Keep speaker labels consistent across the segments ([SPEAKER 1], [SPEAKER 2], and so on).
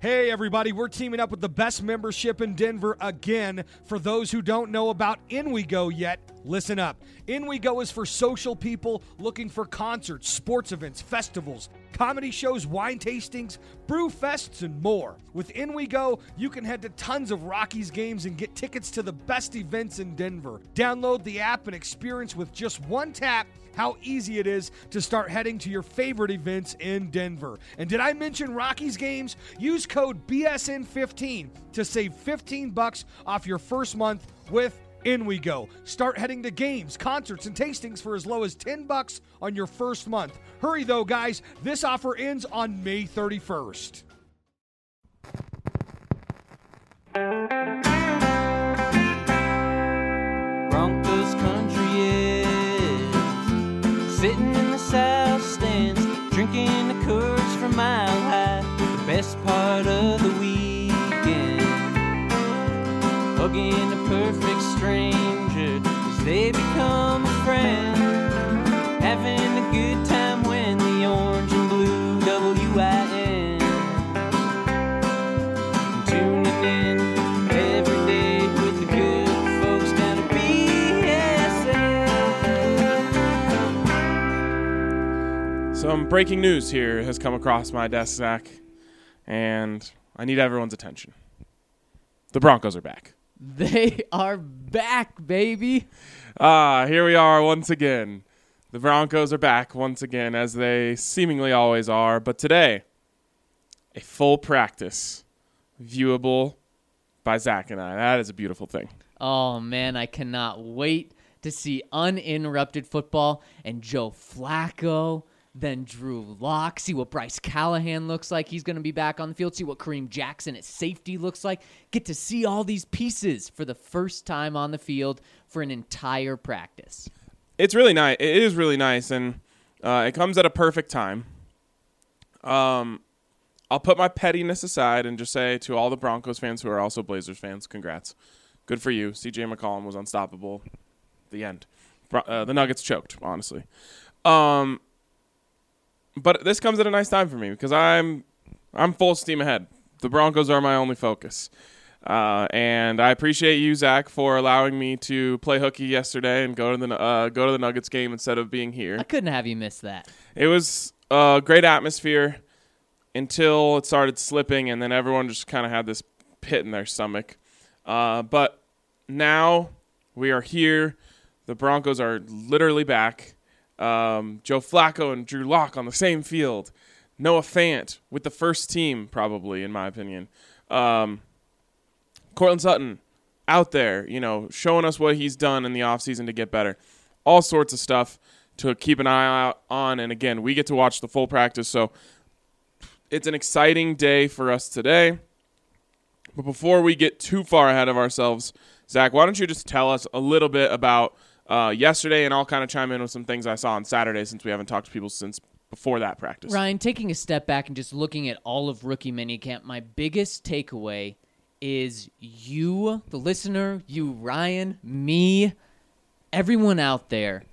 [SPEAKER 1] Hey, everybody, we're teaming up with the best membership in Denver again. For those who don't know about In We Go yet, listen up. In We Go is for social people looking for concerts, sports events, festivals, comedy shows, wine tastings, brew fests, and more. With In We Go, you can head to tons of Rockies games and get tickets to the best events in Denver. Download the app and experience with just one tap how easy it is to start heading to your favorite events in Denver. And did I mention Rockies games? Use code BSN15 to save 15 bucks off your first month with in we go. Start heading to games, concerts, and tastings for as low as 10 bucks on your first month. Hurry though, guys. This offer ends on May 31st.
[SPEAKER 2] Sitting
[SPEAKER 3] Some breaking news here has come across my desk, Zach, and I need everyone's attention. The Broncos are back.
[SPEAKER 4] They are back, baby.
[SPEAKER 3] Ah, here we are once again. The Broncos are back once again, as they seemingly always are. But today, a full practice, viewable by Zach and I. That is a beautiful thing.
[SPEAKER 4] Oh man, I cannot wait to see uninterrupted football and Joe Flacco, then Drew Lock, see what Bryce Callahan looks like. He's going to be back on the field. See what Kareem Jackson at safety looks like. Get to see all these pieces for the first time on the field for an entire practice.
[SPEAKER 3] It's really nice. It is really nice, and uh, it comes at a perfect time. Um, I'll put my pettiness aside and just say to all the Broncos fans who are also Blazers fans, congrats. Good for you. CJ McCollum was unstoppable. The end. Uh, the Nuggets choked, honestly. Um, but this comes at a nice time for me because I'm I'm full steam ahead. The Broncos are my only focus. Uh, and I appreciate you, Zach, for allowing me to play hooky yesterday and go to the uh, go to the Nuggets game instead of being here.
[SPEAKER 4] I couldn't have you miss that.
[SPEAKER 3] It was a great atmosphere until it started slipping, and then everyone just kind of had this pit in their stomach. Uh, but now we are here. The Broncos are literally back. Um, Joe Flacco and Drew Lock on the same field. Noah Fant with the first team, probably, in my opinion. Um, Courtland Sutton out there, you know, showing us what he's done in the offseason to get better. All sorts of stuff to keep an eye out on. And again, we get to watch the full practice. So it's an exciting day for us today. But before we get too far ahead of ourselves, Zach, why don't you just tell us a little bit about uh, yesterday, and I'll kind of chime in with some things I saw on Saturday since we haven't talked to people since before that practice.
[SPEAKER 4] Ryan, taking a step back and just looking at all of rookie minicamp, my biggest takeaway is you, the listener, you, Ryan, me, everyone out there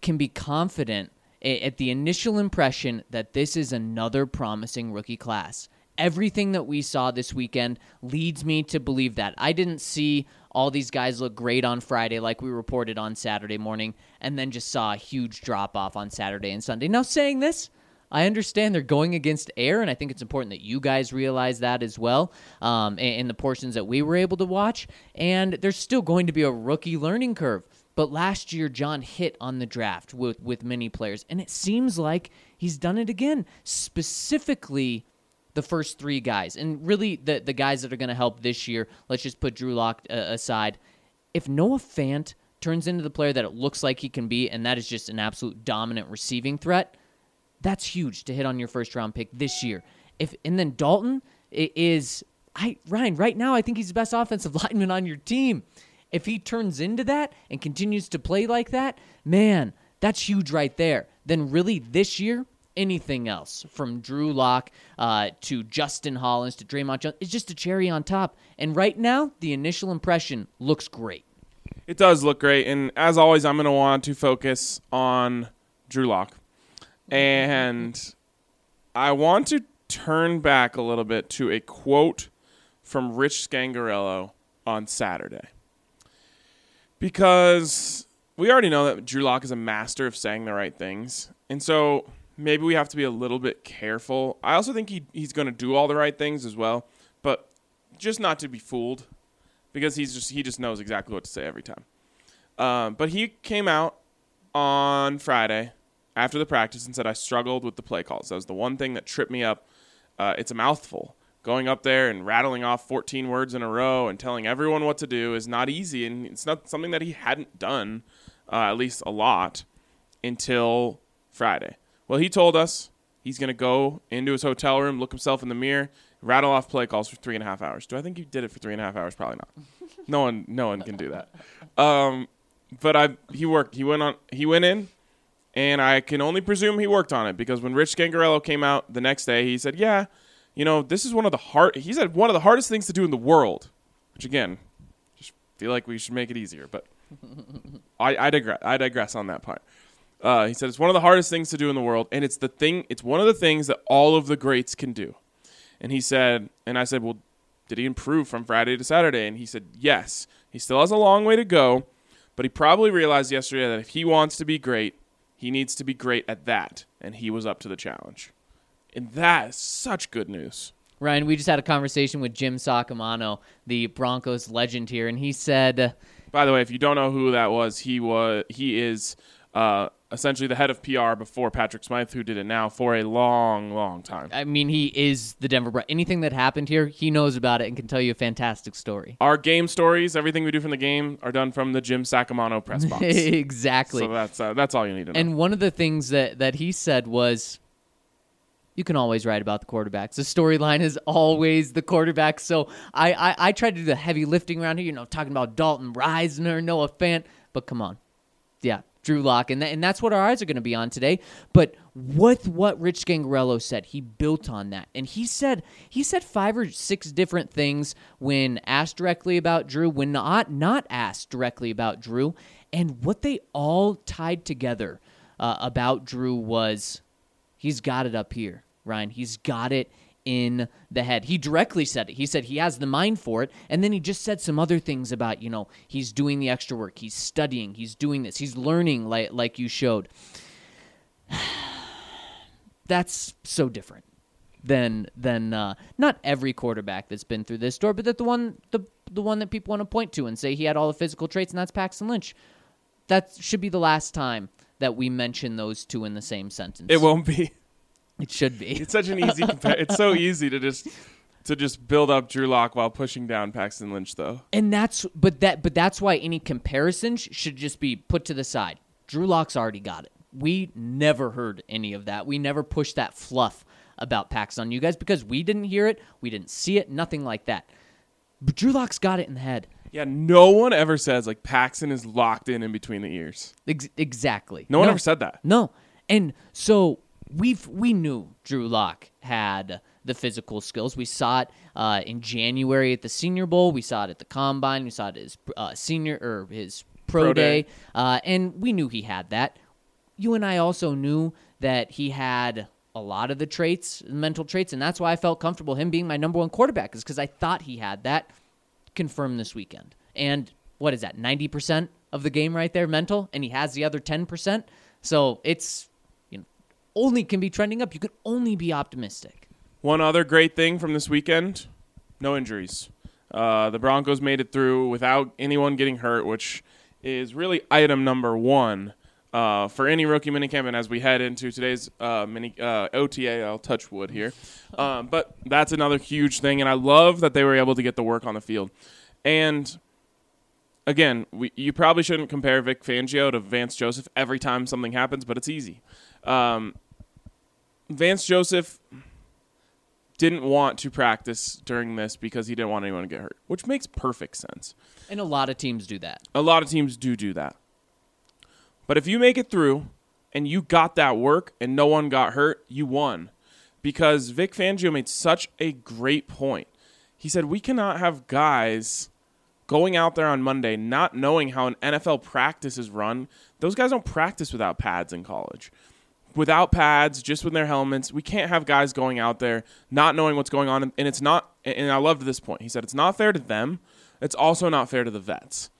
[SPEAKER 4] can be confident at the initial impression that this is another promising rookie class. Everything that we saw this weekend leads me to believe that. I didn't see all these guys look great on Friday like we reported on Saturday morning, and then just saw a huge drop off on Saturday and Sunday. Now, saying this, I understand they're going against air, and I think it's important that you guys realize that as well um, in, in the portions that we were able to watch. And there's still going to be a rookie learning curve. But last year, John hit on the draft with, with many players, and it seems like he's done it again, specifically the first three guys. And really, the, the guys that are going to help this year, let's just put Drew Lock uh, aside. If Noah Fant turns into the player that it looks like he can be, and that is just an absolute dominant receiving threat, that's huge to hit on your first round pick this year. If and then Dalton is I Ryan right now I think he's the best offensive lineman on your team. If he turns into that and continues to play like that, man, that's huge right there. Then really this year, anything else from Drew Lock uh, to Justin Hollins to Dre'Mont Jones is just a cherry on top. And right now, the initial impression looks great.
[SPEAKER 3] It does look great, and as always, I'm going to want to focus on Drew Lock, and I want to turn back a little bit to a quote from Rich Scangarello on Saturday. Because we already know that Drew Lock is a master of saying the right things. And so maybe we have to be a little bit careful. I also think he, he's going to do all the right things as well, but just not to be fooled because he's just he just knows exactly what to say every time. Um, but he came out on Friday after the practice and said I struggled with the play calls. That was the one thing that tripped me up. Uh, it's a mouthful. Going up there and rattling off 14 words in a row and telling everyone what to do is not easy, and it's not something that he hadn't done, uh, at least a lot, until Friday. Well, he told us he's going to go into his hotel room, look himself in the mirror, rattle off play calls for three and a half hours. Do I think he did it for three and a half hours? Probably not. no one, no one can do that. Um, but I, he worked. He went on. He went in, and I can only presume he worked on it because when Rich Scangarello came out the next day, he said, "Yeah, you know, this is one of the hard." He said one of the hardest things to do in the world, which again, just feel like we should make it easier. But I, I digress. I digress on that part. Uh, he said it's one of the hardest things to do in the world, and it's the thing. It's one of the things that all of the greats can do. And he said, and I said, well, did he improve from Friday to Saturday? And he said, yes. He still has a long way to go, but he probably realized yesterday that if he wants to be great, he needs to be great at that, and he was up to the challenge. And that is such good news.
[SPEAKER 4] Ryan, we just had a conversation with Jim Saccomano, the Broncos legend here, and he said,
[SPEAKER 3] By the way, if you don't know who that was, he was he is uh, essentially the head of PR before Patrick Smyth, who did it now for a long, long time.
[SPEAKER 4] I mean, he is the Denver Bron- Anything that happened here, he knows about it and can tell you a fantastic story.
[SPEAKER 3] Our game stories, everything we do from the game, are done from the Jim Saccomano press box.
[SPEAKER 4] exactly.
[SPEAKER 3] so that's uh, that's all you need to know.
[SPEAKER 4] And one of the things that, that he said was, you can always write about the quarterbacks. The storyline is always the quarterback. So I, I, I try to do the heavy lifting around here, you know, talking about Dalton Risner, Noah Fant, but come on. Yeah, Drew Lock, and, and that's what our eyes are going to be on today. But with what Rich Scangarello said, he built on that, and he said he said five or six different things when asked directly about Drew, when not not asked directly about Drew, and what they all tied together uh, about Drew was he's got it up here, Ryan. He's got it in the head. He directly said it. He said he has the mind for it. And then he just said some other things about, you know, he's doing the extra work, he's studying, he's doing this, he's learning like like you showed. That's so different than than uh, not every quarterback that's been through this door, but that the one the the one that people want to point to and say he had all the physical traits, and that's Paxton Lynch. That should be the last time that we mention those two in the same sentence.
[SPEAKER 3] it won't be.
[SPEAKER 4] It should be.
[SPEAKER 3] It's such an easy. Compa- it's so easy to just to just build up Drew Lock while pushing down Paxton Lynch, though.
[SPEAKER 4] And that's but that but that's why any comparison sh- should just be put to the side. Drew Lock's already got it. We never heard any of that. We never pushed that fluff about Pax on you guys because we didn't hear it, we didn't see it, nothing like that. But Drew Lock's got it in the head.
[SPEAKER 3] Yeah, no one ever says like Paxton is locked in in between the ears.
[SPEAKER 4] Ex- exactly.
[SPEAKER 3] No one ever said that.
[SPEAKER 4] No. And so we've we knew Drew Lock had the physical skills. We saw it uh, in January at the Senior Bowl. We saw it at the Combine. We saw it at his uh, senior or his pro,
[SPEAKER 3] Pro
[SPEAKER 4] day,
[SPEAKER 3] day.
[SPEAKER 4] Uh, and we knew he had that. You and I also knew that he had a lot of the traits, mental traits, and that's why I felt comfortable him being my number one quarterback is because I thought he had that. Confirmed this weekend, and what is that? Ninety percent of the game right there, mental, and he has the other ten percent. So it's only can be trending up. You can only be optimistic.
[SPEAKER 3] One other great thing from this weekend: no injuries. Uh, the Broncos made it through without anyone getting hurt, which is really item number one uh, for any rookie minicamp. And as we head into today's uh, mini uh, OTA, I'll touch wood here, um, but that's another huge thing. And I love that they were able to get the work on the field. And again, we, you probably shouldn't compare Vic Fangio to Vance Joseph every time something happens, but it's easy. Um, Vance Joseph didn't want to practice during this because he didn't want anyone to get hurt, which makes perfect sense.
[SPEAKER 4] And a lot of teams do that.
[SPEAKER 3] A lot of teams do do that. But if you make it through and you got that work and no one got hurt, you won. Because Vic Fangio made such a great point. He said, We cannot have guys going out there on Monday not knowing how an NFL practice is run. Those guys don't practice without pads in college. Without pads, just with their helmets. We can't have guys going out there not knowing what's going on. And it's not, and I loved this point. He said it's not fair to them. It's also not fair to the vets.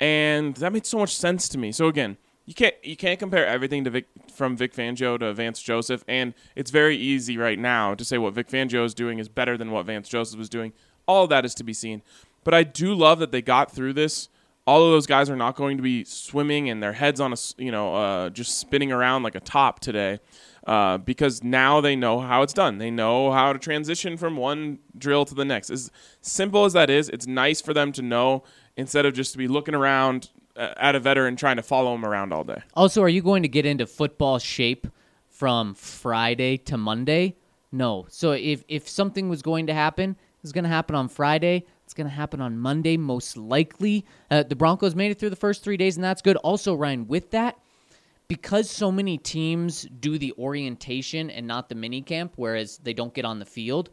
[SPEAKER 3] And that made so much sense to me. So again, you can't you can't compare everything to Vic, from Vic Fangio to Vance Joseph, and it's very easy right now to say what Vic Fangio is doing is better than what Vance Joseph was doing. All that is to be seen, but I do love that they got through this. All of those guys are not going to be swimming and their heads on a you know uh, just spinning around like a top today, uh, because now they know how it's done. They know how to transition from one drill to the next. As simple as that is, it's nice for them to know instead of just to be looking around uh, at a veteran trying to follow him around all day.
[SPEAKER 4] Also, are you going to get into football shape from Friday to Monday? No. So if if something was going to happen, it's going to happen on Friday. It's going to happen on Monday, most likely. Uh, the Broncos made it through the first three days, and that's good. Also, Ryan, with that, because so many teams do the orientation and not the mini camp, whereas they don't get on the field,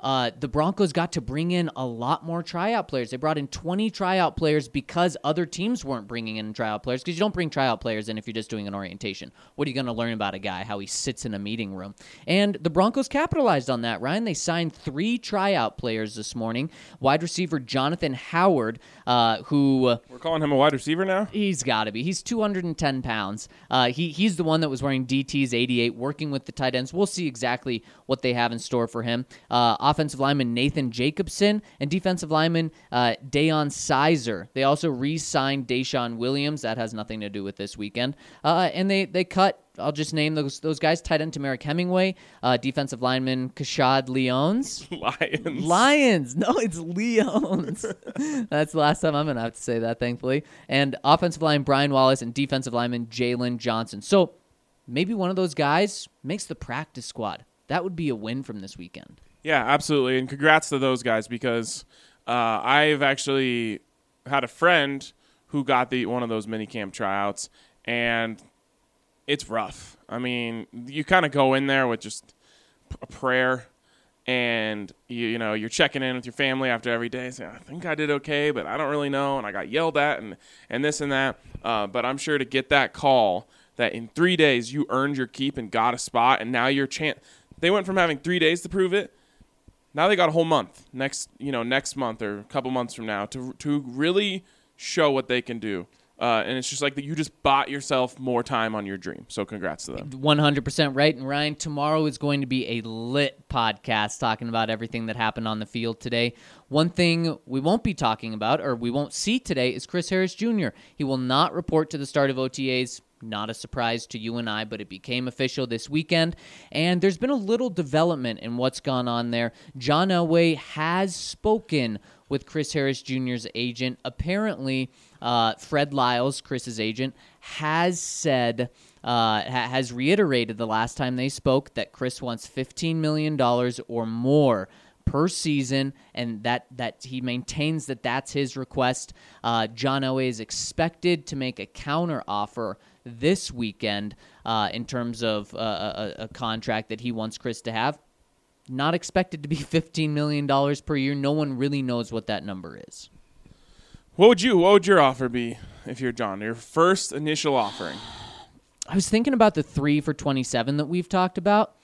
[SPEAKER 4] uh, the Broncos got to bring in a lot more tryout players. They brought in 20 tryout players because other teams weren't bringing in tryout players because you don't bring tryout players in if you're just doing an orientation. What are you going to learn about a guy, how he sits in a meeting room? And the Broncos capitalized on that, Ryan. They signed three tryout players this morning. Wide receiver Jonathan Howard, uh, who
[SPEAKER 3] We're calling him a wide receiver now.
[SPEAKER 4] He's got to be. He's 210 pounds. Uh, he he's the one that was wearing DT's 88, working with the tight ends. We'll see exactly what they have in store for him. Uh, offensive lineman Nathan Jacobson and defensive lineman uh, Deyon Sizer. They also re-signed DeShawn Williams. That has nothing to do with this weekend. Uh, and they they cut. I'll just name those those guys. Tight end Temarrick Hemingway, uh, defensive lineman Kashad Leons.
[SPEAKER 3] Lions.
[SPEAKER 4] Lions. No, it's Leons. That's the last time I'm going to have to say that, thankfully. And offensive line Brian Wallace and defensive lineman Jalen Johnson. So maybe one of those guys makes the practice squad. That would be a win from this weekend.
[SPEAKER 3] Yeah, absolutely. And congrats to those guys because uh, I've actually had a friend who got the one of those mini camp tryouts, and it's rough. I mean, you kind of go in there with just a prayer, and you, you know you're checking in with your family after every day, saying, "I think I did okay, but I don't really know," and I got yelled at, and and this and that. Uh, but I'm sure to get that call that in three days you earned your keep and got a spot, and now your chance. They went from having three days to prove it now they got a whole month next you know next month or a couple months from now to to really show what they can do uh, and it's just like that you just bought yourself more time on your dream so congrats to them
[SPEAKER 4] 100% right. And Ryan, tomorrow is going to be a lit podcast talking about everything that happened on the field today. One thing we won't be talking about or we won't see today is Chris Harris Jr. He will not report to the start of OTAs. Not a surprise to you and I, but it became official this weekend. And there's been a little development in what's gone on there. John Elway has spoken with Chris Harris Jr.'s agent. Apparently, uh, Fred Lyles, Chris's agent, has said, uh, ha- has reiterated the last time they spoke that Chris wants $15 million or more per season, and that that he maintains that that's his request. Uh, John Elway is expected to make a counter offer this weekend uh, in terms of uh, a, a contract that he wants Chris to have. Not expected to be $15 million per year. No one really knows what that number is.
[SPEAKER 3] what would you what would your offer be if you're john your first initial offering
[SPEAKER 4] I was thinking about the three for 27 that we've talked about.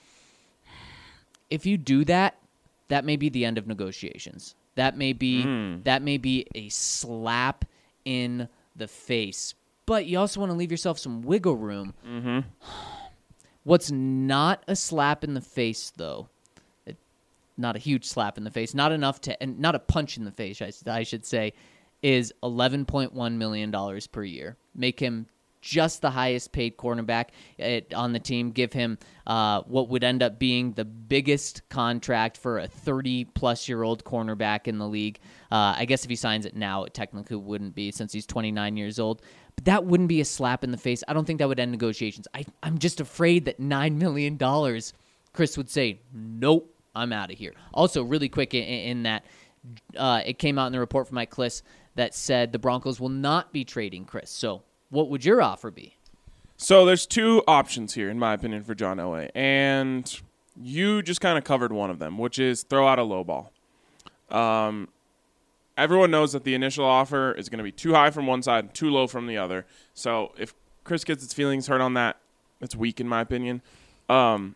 [SPEAKER 4] If you do that, that may be the end of negotiations. That may be that may be a slap in the face. But you also want to leave yourself some wiggle room. Mm-hmm. What's not a slap in the face, though, it- not a huge slap in the face, not enough to, and not a punch in the face, I, I should say, is $11.1 million per year. Make him just the highest paid cornerback on the team. Give him uh, what would end up being the biggest contract for a 30 plus year old cornerback in the league. Uh, I guess if he signs it now, it technically wouldn't be since he's 29 years old. But that wouldn't be a slap in the face. I don't think that would end negotiations. I, I'm just afraid that $9 million, Chris would say, nope, I'm out of here. Also, really quick in, in that, uh, it came out in the report from Mike Klis that said the Broncos will not be trading Chris. So, what would your offer be?
[SPEAKER 3] So there's two options here, in my opinion, for John Elway, and you just kind of covered one of them, which is throw out a low ball. Um, everyone knows that the initial offer is going to be too high from one side, too low from the other. So if Chris gets his feelings hurt on that, it's weak in my opinion. Um,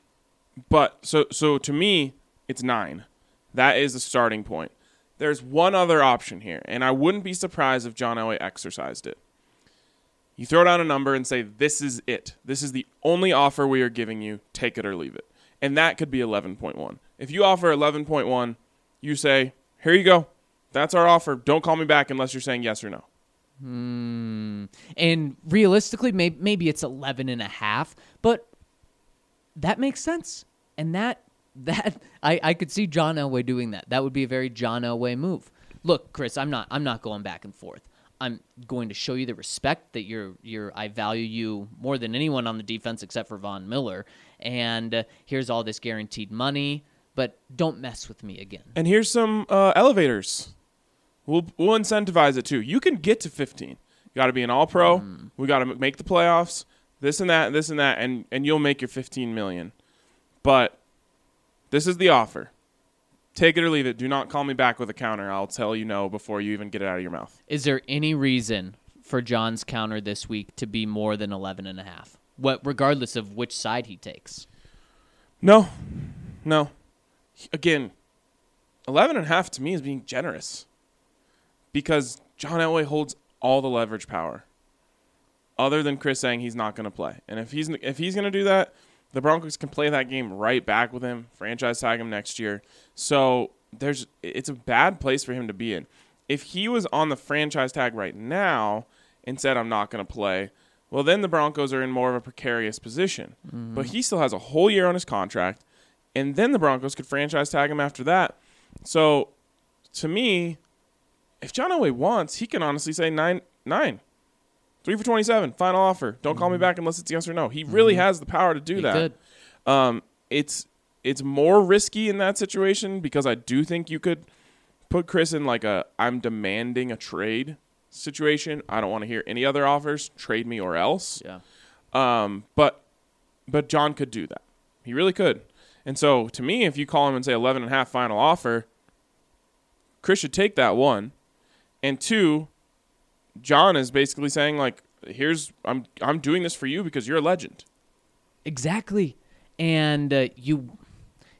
[SPEAKER 3] but so so to me, it's nine. That is the starting point. There's one other option here, and I wouldn't be surprised if John Elway exercised it. You throw down a number and say, This is it. This is the only offer we are giving you. Take it or leave it. And that could be 11.1. If you offer 11.1, you say, Here you go. That's our offer. Don't call me back unless you're saying yes or no. Hmm.
[SPEAKER 4] And realistically, maybe, maybe it's 11 and a half, but that makes sense. And that, that, I, I could see John Elway doing that. That would be a very John Elway move. Look, Chris, I'm not, I'm not going back and forth. I'm going to show you the respect that you're, you're, I value you more than anyone on the defense except for Von Miller. And uh, here's all this guaranteed money, but don't mess with me again.
[SPEAKER 3] And here's some uh, elevators. We'll, we'll incentivize it too. You can get to 15. You got to be an all pro. We got to make the playoffs. This and that, this and that, and, and you'll make your 15 million. But this is the offer. Take it or leave it. Do not call me back with a counter. I'll tell you no before you even get it out of your mouth.
[SPEAKER 4] Is there any reason for John's counter this week to be more than 11 and a half? What regardless of which side he takes.
[SPEAKER 3] No, no. Again, 11 and a half to me is being generous because John Elway holds all the leverage power other than Chris saying he's not going to play. And if he's if he's going to do that, the Broncos can play that game right back with him, franchise tag him next year. So there's it's a bad place for him to be in. If he was on the franchise tag right now and said I'm not going to play, well then the Broncos are in more of a precarious position. Mm-hmm. But he still has a whole year on his contract, and then the Broncos could franchise tag him after that. So to me, if John Elway wants, he can honestly say nine nine. Three for twenty seven, final offer. Don't call me back unless it's yes or no. He really has the power to do
[SPEAKER 4] He
[SPEAKER 3] that.
[SPEAKER 4] could.
[SPEAKER 3] Um, it's it's more risky in that situation because I do think you could put Chris in like a I'm demanding a trade situation. I don't want to hear any other offers. Trade me or else.
[SPEAKER 4] Yeah.
[SPEAKER 3] Um, but but John could do that. He really could. And so to me, if you call him and say 11 and a half final offer, Chris should take that one. And two, John is basically saying like, here's I'm I'm doing this for you because you're a legend.
[SPEAKER 4] Exactly. And uh, you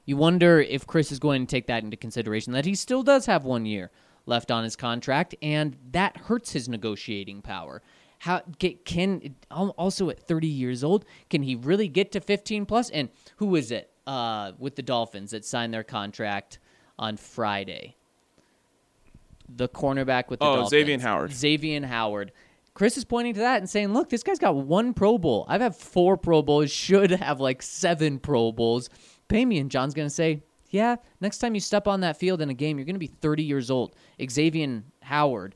[SPEAKER 4] you wonder if Chris is going to take that into consideration that he still does have 1 year left on his contract and that hurts his negotiating power. How ca- can also at 30 years old can he really get to 15 plus and who is it uh, with the Dolphins that signed their contract on Friday? The cornerback with the
[SPEAKER 3] Oh,
[SPEAKER 4] Dolphins.
[SPEAKER 3] Xavier Howard.
[SPEAKER 4] Xavier Howard. Chris is pointing to that and saying, "Look, this guy's got one Pro Bowl. I've had four Pro Bowls. Should have like seven Pro Bowls. Pay me." And John's gonna say, "Yeah, next time you step on that field in a game, you're gonna be 30 years old." Xavier Howard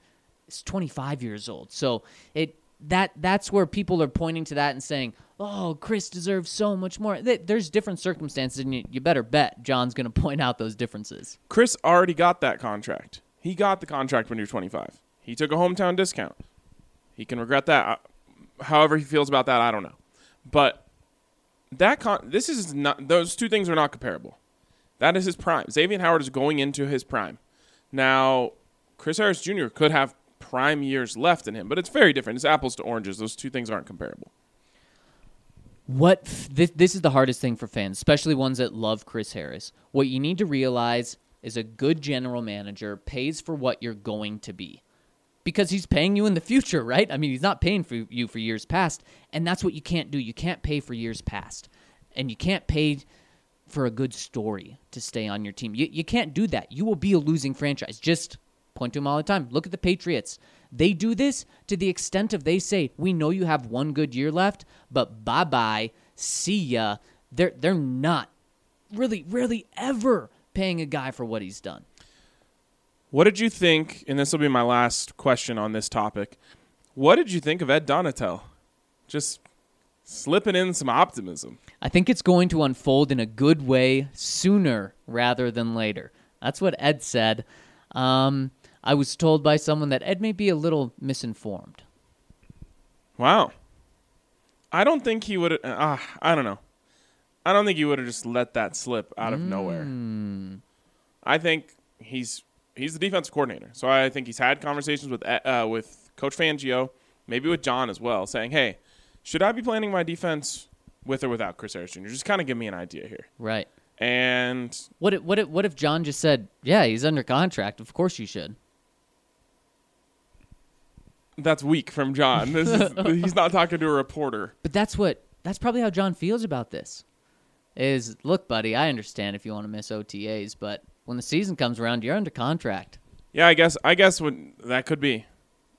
[SPEAKER 4] is 25 years old. So it that that's where people are pointing to that and saying, "Oh, Chris deserves so much more." There's different circumstances, and you, you better bet John's gonna point out those differences.
[SPEAKER 3] Chris already got that contract. He got the contract when he was 25. He took a hometown discount. He can regret that. Uh, However he feels about that, I don't know. But that con- this is not those two things are not comparable. That is his prime. Xavier Howard is going into his prime. Now, Chris Harris Jr. could have prime years left in him, but it's very different. It's apples to oranges. Those two things aren't comparable.
[SPEAKER 4] What f- this, this is the hardest thing for fans, especially ones that love Chris Harris. What you need to realize is a good general manager pays for what you're going to be. Because he's paying you in the future, right? I mean, he's not paying for you for years past, and that's what you can't do. You can't pay for years past. And you can't pay for a good story to stay on your team. You, you can't do that. You will be a losing franchise. Just point to them all the time. Look at the Patriots. They do this to the extent of they say, "We know you have one good year left, but bye bye, see ya." They're they're not really, really ever paying a guy for what he's done.
[SPEAKER 3] What did you think? And this will be my last question on this topic. What did you think of Ed Donatell? Just slipping in some optimism.
[SPEAKER 4] I think it's going to unfold in a good way sooner rather than later. That's what Ed said. Um, I was told by someone that Ed may be a little misinformed.
[SPEAKER 3] Wow. I don't think he would. Uh, I don't know. I don't think he would have just let that slip out of nowhere. I think he's he's the defensive coordinator, so I think he's had conversations with uh, with Coach Fangio, maybe with John as well, saying, "Hey, should I be planning my defense with or without Chris Harris Jr. Just kind of give me an idea here.
[SPEAKER 4] Right.
[SPEAKER 3] And
[SPEAKER 4] What if, what if, what if John just said, "Yeah, he's under contract. Of course you should."
[SPEAKER 3] that's weak from John. This is, he's not talking to a reporter.
[SPEAKER 4] But that's what that's probably how John feels about this. Is look, buddy, I understand if you want to miss OTAs, but when the season comes around, you're under contract.
[SPEAKER 3] Yeah, I guess I guess what that could be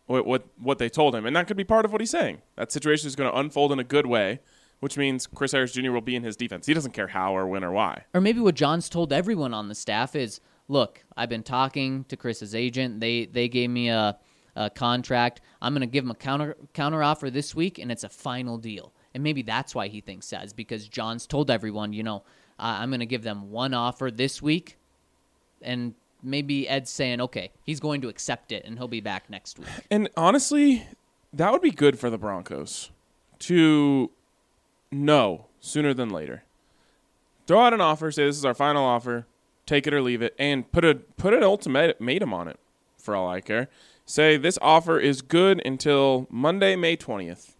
[SPEAKER 3] what what what they told him, and that could be part of what he's saying. That situation is going to unfold in a good way, which means Chris Harris Jr. will be in his defense. He doesn't care how or when or why.
[SPEAKER 4] Or maybe what John's told everyone on the staff is, look, I've been talking to Chris's agent. They they gave me a, a contract. I'm going to give him a counter counter offer this week, and it's a final deal. And maybe that's why he thinks is because John's told everyone, you know, uh, I'm going to give them one offer this week, and maybe Ed's saying, okay, he's going to accept it, and he'll be back next week.
[SPEAKER 3] And honestly, that would be good for the Broncos to know sooner than later. Throw out an offer, say this is our final offer, take it or leave it, and put a put an ultimatum on it. For all I care, say this offer is good until Monday, May twentieth.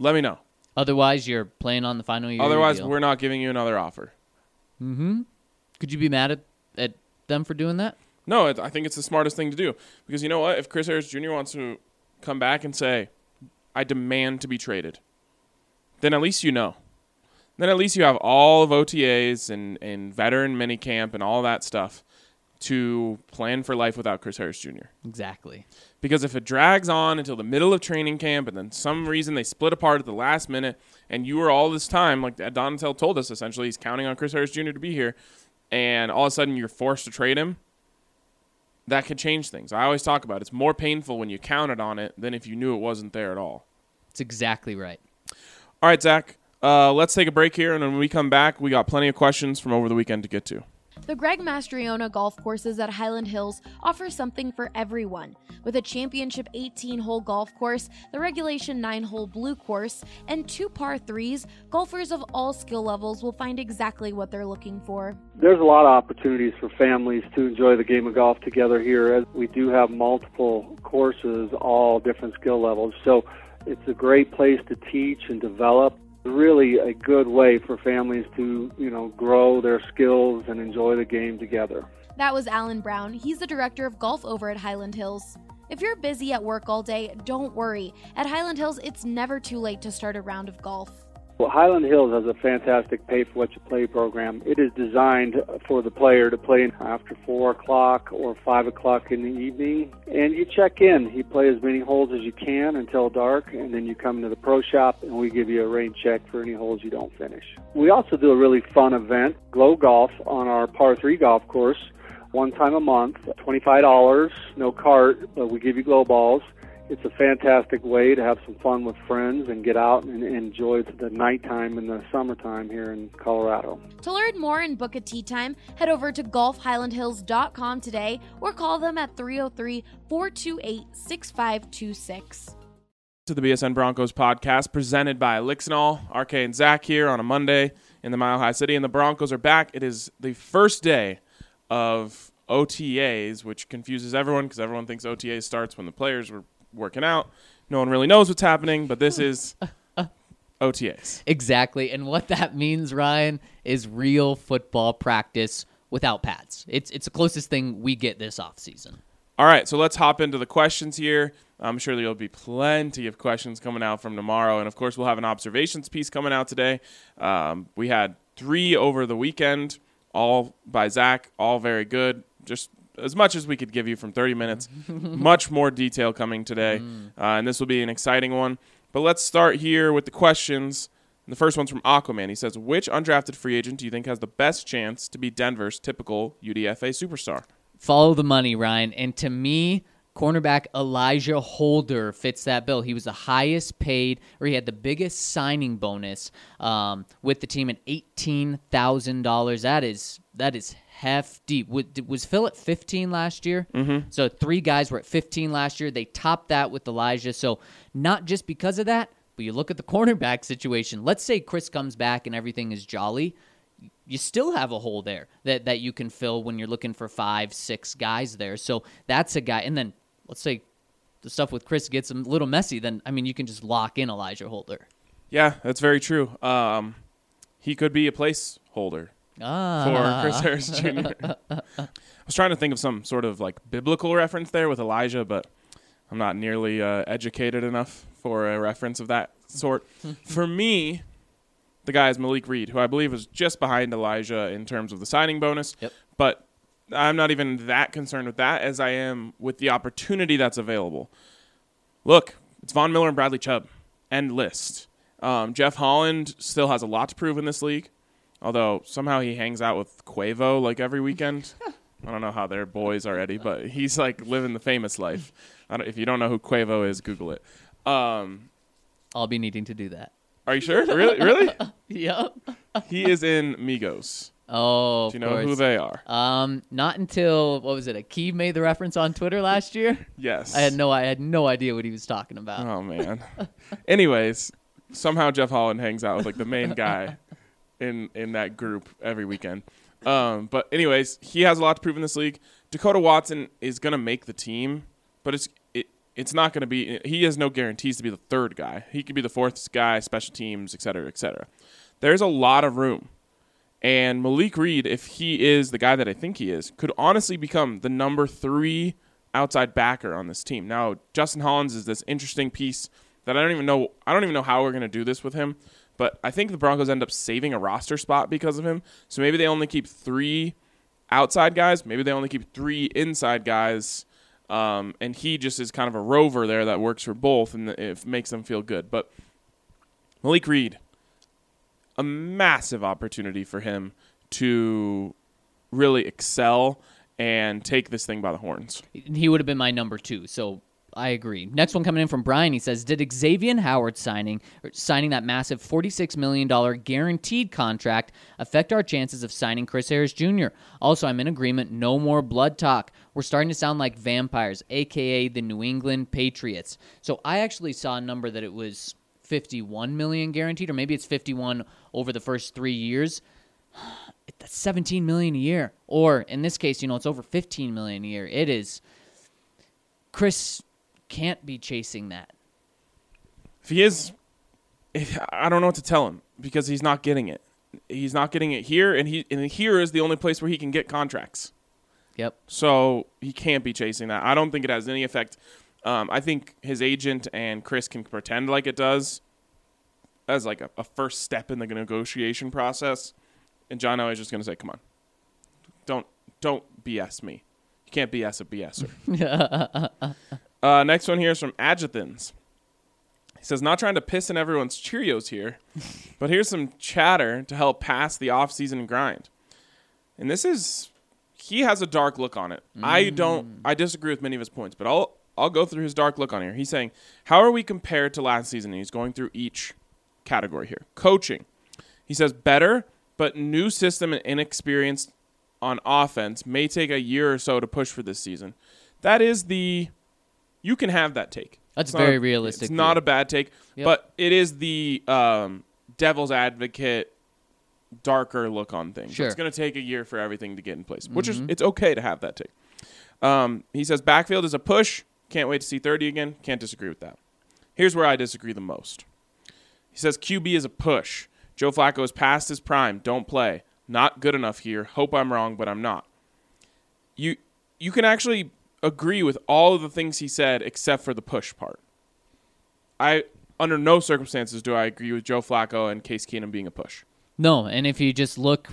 [SPEAKER 3] Let me know.
[SPEAKER 4] Otherwise, you're playing on the final year.
[SPEAKER 3] Otherwise, we're not giving you another offer. Mhm.
[SPEAKER 4] Could you be mad at, at them for doing that?
[SPEAKER 3] No, it, I think it's the smartest thing to do because you know what? If Chris Harris Jr. wants to come back and say, "I demand to be traded," then at least you know. Then at least you have all of OTAs and and veteran minicamp and all that stuff to plan for life without Chris Harris Jr.
[SPEAKER 4] Exactly.
[SPEAKER 3] Because if it drags on until the middle of training camp and then some reason they split apart at the last minute and you were all this time, like Donatell told us essentially, he's counting on Chris Harris Jr. to be here, and all of a sudden you're forced to trade him, that could change things. I always talk about it. it's more painful when you counted on it than if you knew it wasn't there at all.
[SPEAKER 4] It's exactly right.
[SPEAKER 3] All right, Zach, uh, let's take a break here, and when we come back, we got plenty of questions from over the weekend to get to.
[SPEAKER 5] The Greg Mastriona golf courses at Hyland Hills offer something for everyone. With a championship 18 hole golf course, the regulation 9 hole blue course, and two par threes, golfers of all skill levels will find exactly what they're looking for.
[SPEAKER 6] There's a lot of opportunities for families to enjoy the game of golf together here we do have multiple courses, all different skill levels. So it's a great place to teach and develop. Really a good way for families to, you know, grow their skills and enjoy the game together.
[SPEAKER 5] That was Alan Brown. He's the director of golf over at Hyland Hills. If you're busy at work all day, don't worry. At Hyland Hills, it's never too late to start a round of golf.
[SPEAKER 6] Well, Hyland Hills has a fantastic pay for what you play program. It is designed for the player to play after 4 o'clock or 5 o'clock in the evening. And you check in. You play as many holes as you can until dark, and then you come into the pro shop and we give you a rain check for any holes you don't finish. We also do a really fun event, Glow Golf, on our par 3 golf course. One time a month, $25, no cart, but we give you glow balls it's a fantastic way to have some fun with friends and get out and enjoy the nighttime in the summertime here in Colorado.
[SPEAKER 5] To learn more and book a tea time, head over to golfhylandhills.com today or call them at 303 428 6526.
[SPEAKER 3] To the BSN Broncos podcast presented by Lixinol, RK and Zach here on a Monday in the Mile High City, and the Broncos are back. It is the first day of OTAs, which confuses everyone because everyone thinks OTA starts when the players were working out. No one really knows what's happening, but this is OTAs.
[SPEAKER 4] Exactly. And what that means, Ryan, is real football practice without pads. It's it's the closest thing we get this off season.
[SPEAKER 3] All right, so let's hop into the questions here. I'm sure there'll be plenty of questions coming out from tomorrow, and of course, we'll have an observations piece coming out today. Um, we had three over the weekend, all by Zach, all very good. Just as much as we could give you from 30 minutes. much more detail coming today, uh, and this will be an exciting one. But let's start here with the questions. The first one's from Aquaman. He says, "Which undrafted free agent do you think has the best chance to be Denver's typical UDFA superstar?"
[SPEAKER 4] Follow the money, Ryan. And to me, cornerback Alijah Holder fits that bill. He was the highest paid, or he had the biggest signing bonus um, with the team at eighteen thousand dollars. That is that is hefty. Was, was Phil at fifteen last year? Mm-hmm. So three guys were at fifteen last year. They topped that with Elijah. So not just because of that, but you look at the cornerback situation. Let's say Chris comes back and everything is jolly you still have a hole there that, that you can fill when you're looking for five, six guys there. So that's a guy. And then let's say the stuff with Chris gets a little messy, then I mean you can just lock in Alijah Holder.
[SPEAKER 3] Yeah, that's very true. Um, he could be a placeholder
[SPEAKER 4] Ah.
[SPEAKER 3] for Chris Harris Jr. I was trying to think of some sort of like biblical reference there with Elijah, but I'm not nearly uh, educated enough for a reference of that sort. for me, the guy is Malik Reed, who I believe is just behind Elijah in terms of the signing bonus.
[SPEAKER 4] Yep.
[SPEAKER 3] But I'm not even that concerned with that as I am with the opportunity that's available. Look, it's Von Miller and Bradley Chubb. End list. Um, Jeff Holland still has a lot to prove in this league. Although somehow he hangs out with Quavo like every weekend. I don't know how they're boys already, but he's like living the famous life. I don't, if you don't know who Quavo is, Google it. Um,
[SPEAKER 4] I'll be needing to do that.
[SPEAKER 3] are you sure? Really? Really?
[SPEAKER 4] Yep.
[SPEAKER 3] he is in Migos.
[SPEAKER 4] Oh,
[SPEAKER 3] Do you know
[SPEAKER 4] course.
[SPEAKER 3] who they are?
[SPEAKER 4] Um, not until what was it? Akeem made the reference on Twitter last year.
[SPEAKER 3] Yes.
[SPEAKER 4] I had no, I had no idea what he was talking about.
[SPEAKER 3] Oh man. Anyways, somehow Jeff Holland hangs out with like the main guy in in that group every weekend. Um, but anyways, he has a lot to prove in this league. Dakota Watson is gonna make the team, but it's it it's not gonna be. He has no guarantees to be the third guy. He could be the fourth guy, special teams, et cetera, et cetera. There's a lot of room. And Malik Reed, if he is the guy that I think he is, could honestly become the number three outside backer on this team. Now, Justin Hollins is this interesting piece that I don't even know. I don't even know how we're going to do this with him. But I think the Broncos end up saving a roster spot because of him. So maybe they only keep three outside guys. Maybe they only keep three inside guys. Um, and he just is kind of a rover there that works for both, and it makes them feel good. But Malik Reed, a massive opportunity for him to really excel and take this thing by the horns.
[SPEAKER 4] He would have been my number two. So I agree. Next one coming in from Brian. He says, "Did Xavier Howard signing signing that massive forty-six million dollar guaranteed contract affect our chances of signing Chris Harris Jr.? Also, I'm in agreement. No more blood talk. We're starting to sound like vampires, aka the New England Patriots. So I actually saw a number that it was fifty-one million guaranteed, or maybe it's fifty-one over the first three years." That's 17 million a year. Or in this case, you know, it's over 15 million a year. It is Chris can't be chasing that.
[SPEAKER 3] If he is, I don't know what to tell him because he's not getting it. He's not getting it here, and he and here is the only place where he can get contracts.
[SPEAKER 4] Yep.
[SPEAKER 3] So he can't be chasing that. I don't think it has any effect. Um, I think his agent and Chris can pretend like it does as like a, a first step in the negotiation process. And John Elway is just going to say, "Come on, don't don't BS me. You can't BS a BSer." uh, next one here is from Adjuthans. He says, "Not trying to piss in everyone's Cheerios here, but here's some chatter to help pass the off-season grind." And this is he has a dark look on it. I don't I disagree with many of his points, but I'll I'll go through his dark look on here. He's saying, "How are we compared to last season?" And he's going through each category here. Coaching. He says better, but new system and inexperienced on offense may take a year or so to push for this season. That is the you can have that take.
[SPEAKER 4] That's
[SPEAKER 3] It's
[SPEAKER 4] very
[SPEAKER 3] a-
[SPEAKER 4] realistic
[SPEAKER 3] It's not a bad take,
[SPEAKER 4] Yep.
[SPEAKER 3] but it is the um, devil's advocate darker look on things.
[SPEAKER 4] Sure.
[SPEAKER 3] It's going to take a year for everything to get in place, which is it's okay to have that take. Um, he says backfield is a push. Can't wait to see 30 again. Can't disagree with that. Here's where I disagree the most. He says QB is a push. Joe Flacco is past his prime. Don't play. Not good enough here. Hope I'm wrong, but I'm not. You you can actually agree with all of the things he said except for the push part. I under no circumstances do I agree with Joe Flacco and Case Keenum being a push.
[SPEAKER 4] No, and if you just look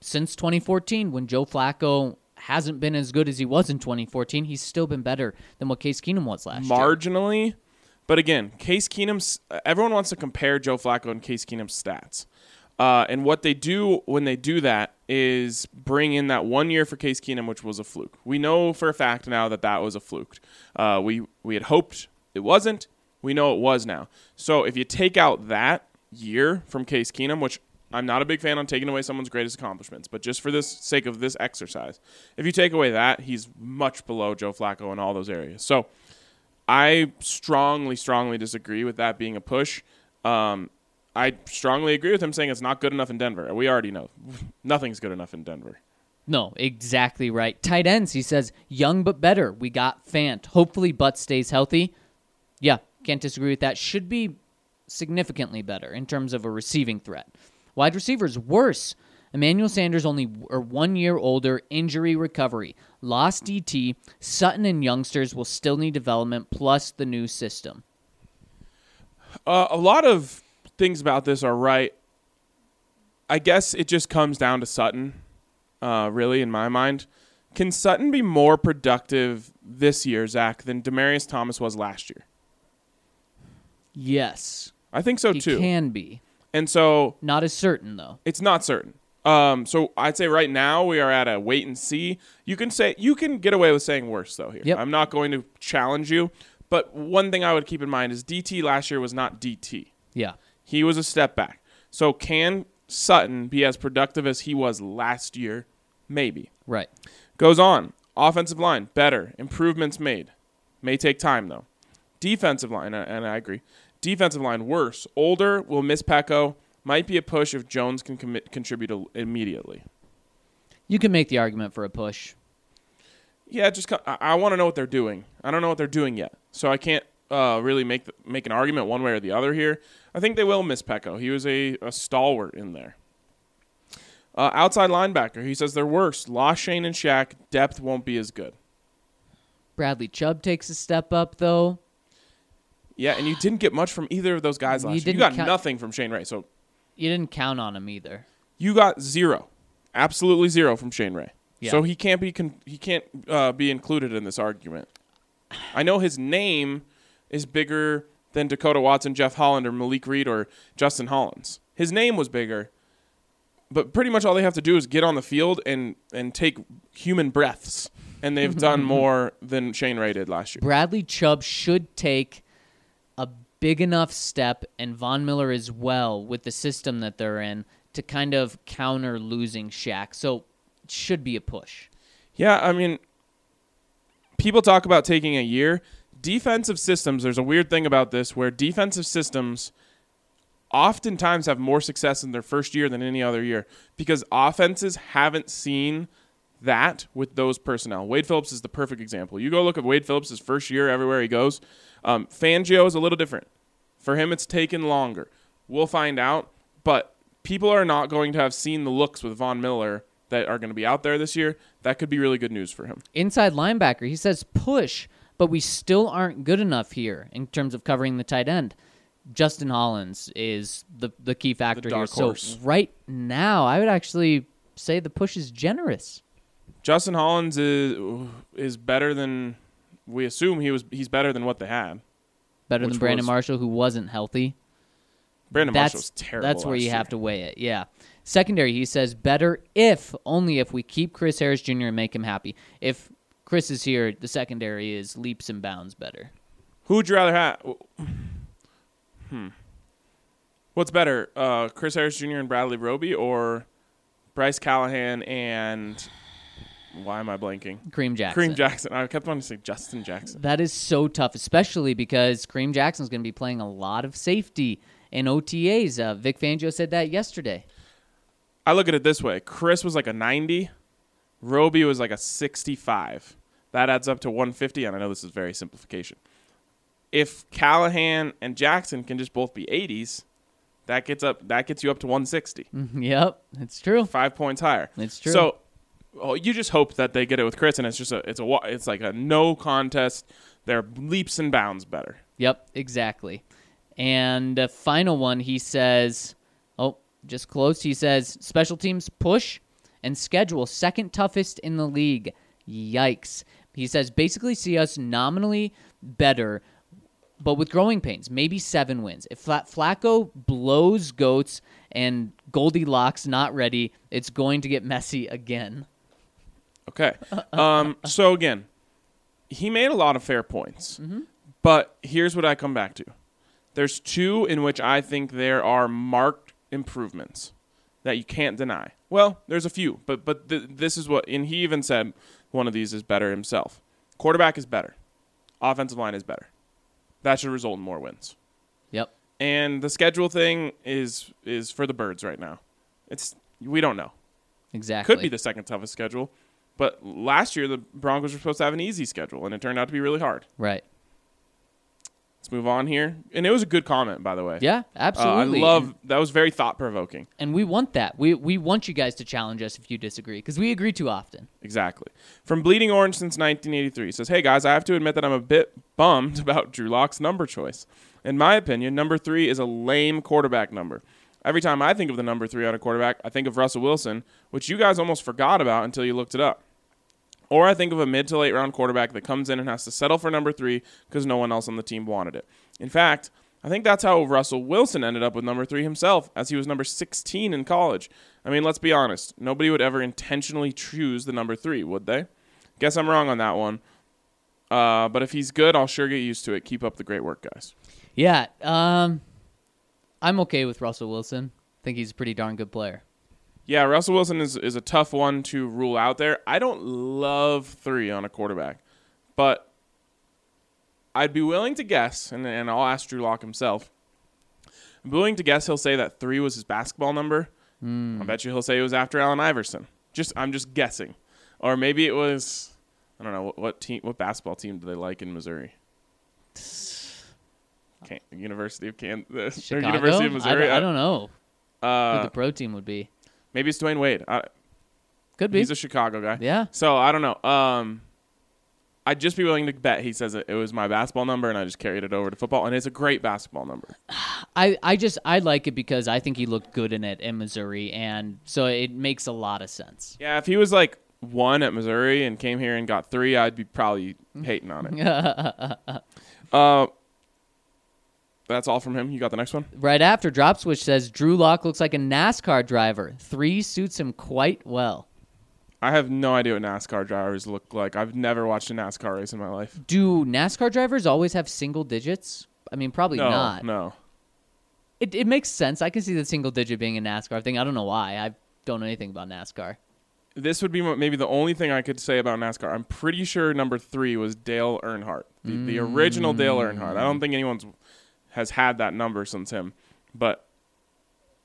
[SPEAKER 4] since 2014, when Joe Flacco hasn't been as good as he was in 2014, he's still been better than what Case Keenum was last year.
[SPEAKER 3] marginally. But again, Case Keenum's everyone wants to compare Joe Flacco and Case Keenum's stats. Uh, and what they do when they do that is bring in that one year for Case Keenum, which was a fluke. We know for a fact now that that was a fluke. Uh, we we had hoped it wasn't. We know it was now. So if you take out that year from Case Keenum, which I'm not a big fan on taking away someone's greatest accomplishments, but just for this sake of this exercise, if you take away that, he's much below Joe Flacco in all those areas. So I strongly, strongly disagree with that being a push. Um, I strongly agree with him saying it's not good enough in Denver. We already know nothing's good enough in Denver.
[SPEAKER 4] No, exactly right. Tight ends, he says, young but better. We got Fant. Hopefully, Butt stays healthy. Yeah, can't disagree with that. Should be significantly better in terms of a receiving threat. Wide receivers worse. Emmanuel Sanders only or one year older, injury recovery, lost DT. Sutton and youngsters will still need development plus the new system.
[SPEAKER 3] Uh, a lot of things about this are right. I guess it just comes down to Sutton, uh, really, in my mind. Can Sutton be more productive this year, Zach, than Demaryius Thomas was last year?
[SPEAKER 4] Yes,
[SPEAKER 3] I think so
[SPEAKER 4] he
[SPEAKER 3] too.
[SPEAKER 4] can be.
[SPEAKER 3] And so
[SPEAKER 4] Not as certain though.
[SPEAKER 3] it's not certain. Um, so I'd say right now we are at a wait and see. You can say you can get away with saying worse though here.
[SPEAKER 4] Yep.
[SPEAKER 3] I'm not going to challenge you, but one thing I would keep in mind is DT last year was not DT.
[SPEAKER 4] Yeah.
[SPEAKER 3] He was a step back. So can Sutton be as productive as he was last year? Maybe.
[SPEAKER 4] Right.
[SPEAKER 3] Goes on. Offensive line, better. Improvements made. May take time, though. Defensive line, and I agree. Defensive line, worse. Older, will miss Peko. Might be a push if Jones can commit, contribute a- immediately.
[SPEAKER 4] You can make the argument for a push.
[SPEAKER 3] Yeah, just I, I want to know what they're doing. I don't know what they're doing yet, so I can't uh, really make the, make an argument one way or the other here. I think they will miss Peko. He was a, a stalwart in there. Uh, outside linebacker, he says they're worse. Lost Shane and Shaq. Depth won't be as good.
[SPEAKER 4] Bradley Chubb takes a step up though.
[SPEAKER 3] Yeah, and you didn't get much from either of those guys
[SPEAKER 4] You
[SPEAKER 3] last year. You got
[SPEAKER 4] count-
[SPEAKER 3] nothing from Shane Ray. So
[SPEAKER 4] You didn't count on him either.
[SPEAKER 3] you got zero, absolutely zero from Shane Ray.
[SPEAKER 4] Yeah.
[SPEAKER 3] So he can't be con- he can't uh, be included in this argument. I know his name is bigger than Dekoda Watson, Jeff Holland, or Malik Reed or Justin Hollins. His name was bigger, but pretty much all they have to do is get on the field and and take human breaths, and they've done more than Shane Ray did last year.
[SPEAKER 4] Bradley Chubb should take a big enough step, and Von Miller as well, with the system that they're in, to kind of counter losing Shaq. So it should be a push.
[SPEAKER 3] Yeah, I mean, people talk about taking a year. Defensive systems, there's a weird thing about this where defensive systems oftentimes have more success in their first year than any other year because offenses haven't seen that with those personnel. Wade Phillips is the perfect example. You go look at Wade Phillips' first year everywhere he goes. Um, Fangio is a little different. For him, it's taken longer. We'll find out, but people are not going to have seen the looks with Von Miller that are going to be out there this year. That could be really good news for him.
[SPEAKER 4] Inside linebacker, he says push, but we still aren't good enough here in terms of covering the tight end. Justin Hollins is the the key factor here.
[SPEAKER 3] dark
[SPEAKER 4] So right now, I would actually say the push is generous.
[SPEAKER 3] Justin Hollins is is better than we assume he was. He's better than what they had.
[SPEAKER 4] Better than Brandon
[SPEAKER 3] was-
[SPEAKER 4] Marshall, who wasn't healthy.
[SPEAKER 3] Brandon
[SPEAKER 4] that's
[SPEAKER 3] Marshall was terrible.
[SPEAKER 4] that's where you
[SPEAKER 3] year.
[SPEAKER 4] have to weigh it. Yeah. Secondary, he says better if only if we keep Chris Harris Jr. and make him happy. If Chris is here, the secondary is leaps and bounds better.
[SPEAKER 3] Who would you rather have? Hmm. What's better, uh, Chris Harris Jr. and Bradley Roby, or Bryce Callahan and why am I blanking?
[SPEAKER 4] Kareem Jackson.
[SPEAKER 3] Kareem Jackson. I kept wanting to say Justin Jackson.
[SPEAKER 4] That is so tough, especially because Kareem Jackson's going to be playing a lot of safety in OTAs. Uh, Vic Fangio said that yesterday.
[SPEAKER 3] I look at it this way: Chris was like a 90, Roby was like a 65. That adds up to 150, and I know this is very simplification. If Callahan and Jackson can just both be 80s, that gets up. That gets you up to 160,
[SPEAKER 4] yep, it's true.
[SPEAKER 3] five points higher.
[SPEAKER 4] It's true.
[SPEAKER 3] So, oh, you just hope that they get it with Chris, and it's just a, it's a, it's like a no contest. They're leaps and bounds better.
[SPEAKER 4] Yep, exactly. And the final one, he says, oh, just close. He says, special teams push and schedule second toughest in the league. Yikes. He says, basically see us nominally better, but with growing pains, maybe seven wins. If Fla- Flacco blows goats and Goldilocks not ready, it's going to get messy again.
[SPEAKER 3] Okay. Um, so again, he made a lot of fair points.
[SPEAKER 4] Mm-hmm.
[SPEAKER 3] But here's what I come back to. There's two in which I think there are marked improvements that you can't deny. Well, there's a few, but but th- this is what and he even said one of these is better himself. Quarterback is better. Offensive line is better. That should result in more wins.
[SPEAKER 4] Yep.
[SPEAKER 3] And the schedule thing is is for the birds right now. It's we don't know.
[SPEAKER 4] Exactly.
[SPEAKER 3] Could be the second toughest schedule. But last year the Broncos were supposed to have an easy schedule and it turned out to be really hard.
[SPEAKER 4] Right.
[SPEAKER 3] Let's move on here. And it was a good comment, by the way.
[SPEAKER 4] Yeah,
[SPEAKER 3] Uh, I
[SPEAKER 4] absolutely.
[SPEAKER 3] love that was very thought provoking.
[SPEAKER 4] and we want that. We we want you guys to challenge us if you disagree because we agree too often.
[SPEAKER 3] Exactly. From Bleeding Orange since 1983 says, "Hey guys, I have to admit that I'm a bit bummed about Drew Lock's number choice. In my opinion, number three is a lame quarterback number. Every time I think of the number three on a quarterback, I think of Russell Wilson, which you guys almost forgot about until you looked it up. Or I think of a mid to late round quarterback that comes in and has to settle for number three because no one else on the team wanted it. In fact, I think that's how Russell Wilson ended up with number three himself, as he was number 16 in college. I mean, let's be honest. Nobody would ever intentionally choose the number three, would they? Guess I'm wrong on that one. Uh, but if he's good, I'll sure get used to it. Keep up the great work, guys.
[SPEAKER 4] Yeah, um, I'm okay with Russell Wilson. I think he's a pretty darn good player.
[SPEAKER 3] Yeah, Russell Wilson is, is a tough one to rule out there. I don't love three on a quarterback, but I'd be willing to guess, and, and I'll ask Drew Lock himself. I'm willing to guess he'll say that three was his basketball number. I bet you he'll say it was after Allen Iverson. Just I'm just guessing, or maybe it was I don't know what, what team, what basketball team do they like in Missouri? Can, University of Kansas, or
[SPEAKER 4] Chicago?
[SPEAKER 3] University of
[SPEAKER 4] I
[SPEAKER 3] Missouri.
[SPEAKER 4] don't- I, don't know who
[SPEAKER 3] Uh,
[SPEAKER 4] the pro team would be.
[SPEAKER 3] Maybe it's Dwyane Wade. I,
[SPEAKER 4] Could be.
[SPEAKER 3] He's a Chicago guy.
[SPEAKER 4] yeah.
[SPEAKER 3] So I don't know. Um, I'd just be willing to bet he says it, it was my basketball number, and I just carried it over to football, and it's a great basketball number.
[SPEAKER 4] I, I just I like it because I think he looked good in it in Missouri, and so it makes a lot of sense.
[SPEAKER 3] Yeah, if he was like one at Missouri and came here and got three, I'd be probably hating on it. uh, that's all from him. You got the next one.
[SPEAKER 4] Right after Drop Switch says Drew Lock looks like a NASCAR driver. Three suits him quite well.
[SPEAKER 3] I have no idea what NASCAR drivers look like. I've never watched a NASCAR race in my life.
[SPEAKER 4] Do NASCAR drivers always have single digits? I mean, probably
[SPEAKER 3] No,
[SPEAKER 4] not.
[SPEAKER 3] no.
[SPEAKER 4] It, it makes sense. I can see the single digit being a NASCAR thing. I don't know why. I don't know anything about NASCAR.
[SPEAKER 3] This would be maybe the only thing I could say about NASCAR. I'm pretty sure number three was Dale Earnhardt, the, the mm. original Dale Earnhardt. I don't think anyone's has had that number since him, but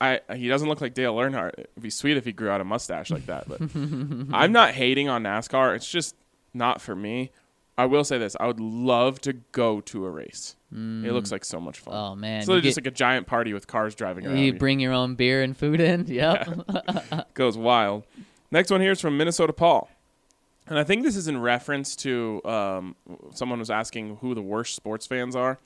[SPEAKER 3] I he doesn't look like Dale Earnhardt. It'd be sweet if he grew out a mustache like that. But I'm not hating on NASCAR. It's just not for me. I will say this: I would love to go to a race. It looks like so much fun.
[SPEAKER 4] Oh man,
[SPEAKER 3] it's just
[SPEAKER 4] get-
[SPEAKER 3] like a giant party with cars driving around.
[SPEAKER 4] you
[SPEAKER 3] you.
[SPEAKER 4] bring your own beer and food in. Yep.
[SPEAKER 3] goes wild. Next one here is from Minnesota Paul. And I think this is in reference to um, someone was asking who the worst sports fans are.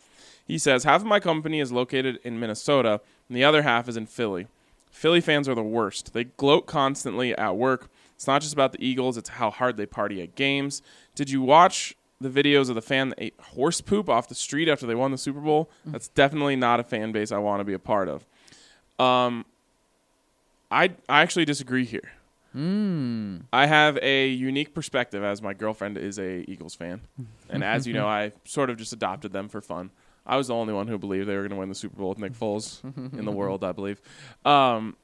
[SPEAKER 3] He says, Half of my company is located in Minnesota, and the other half is in Philly. Philly fans are the worst. They gloat constantly at work. It's not just about the Eagles, it's how hard they party at games. Did you watch the videos of the fan that ate horse poop off the street after they won the Super Bowl? That's definitely not a fan base I want to be a part of. Um, I I actually disagree here. I have a unique perspective as my girlfriend is a Eagles fan, and as you know, I sort of just adopted them for fun. I was the only one who believed they were going to win the Super Bowl with Nick Foles in the world, I believe. Um,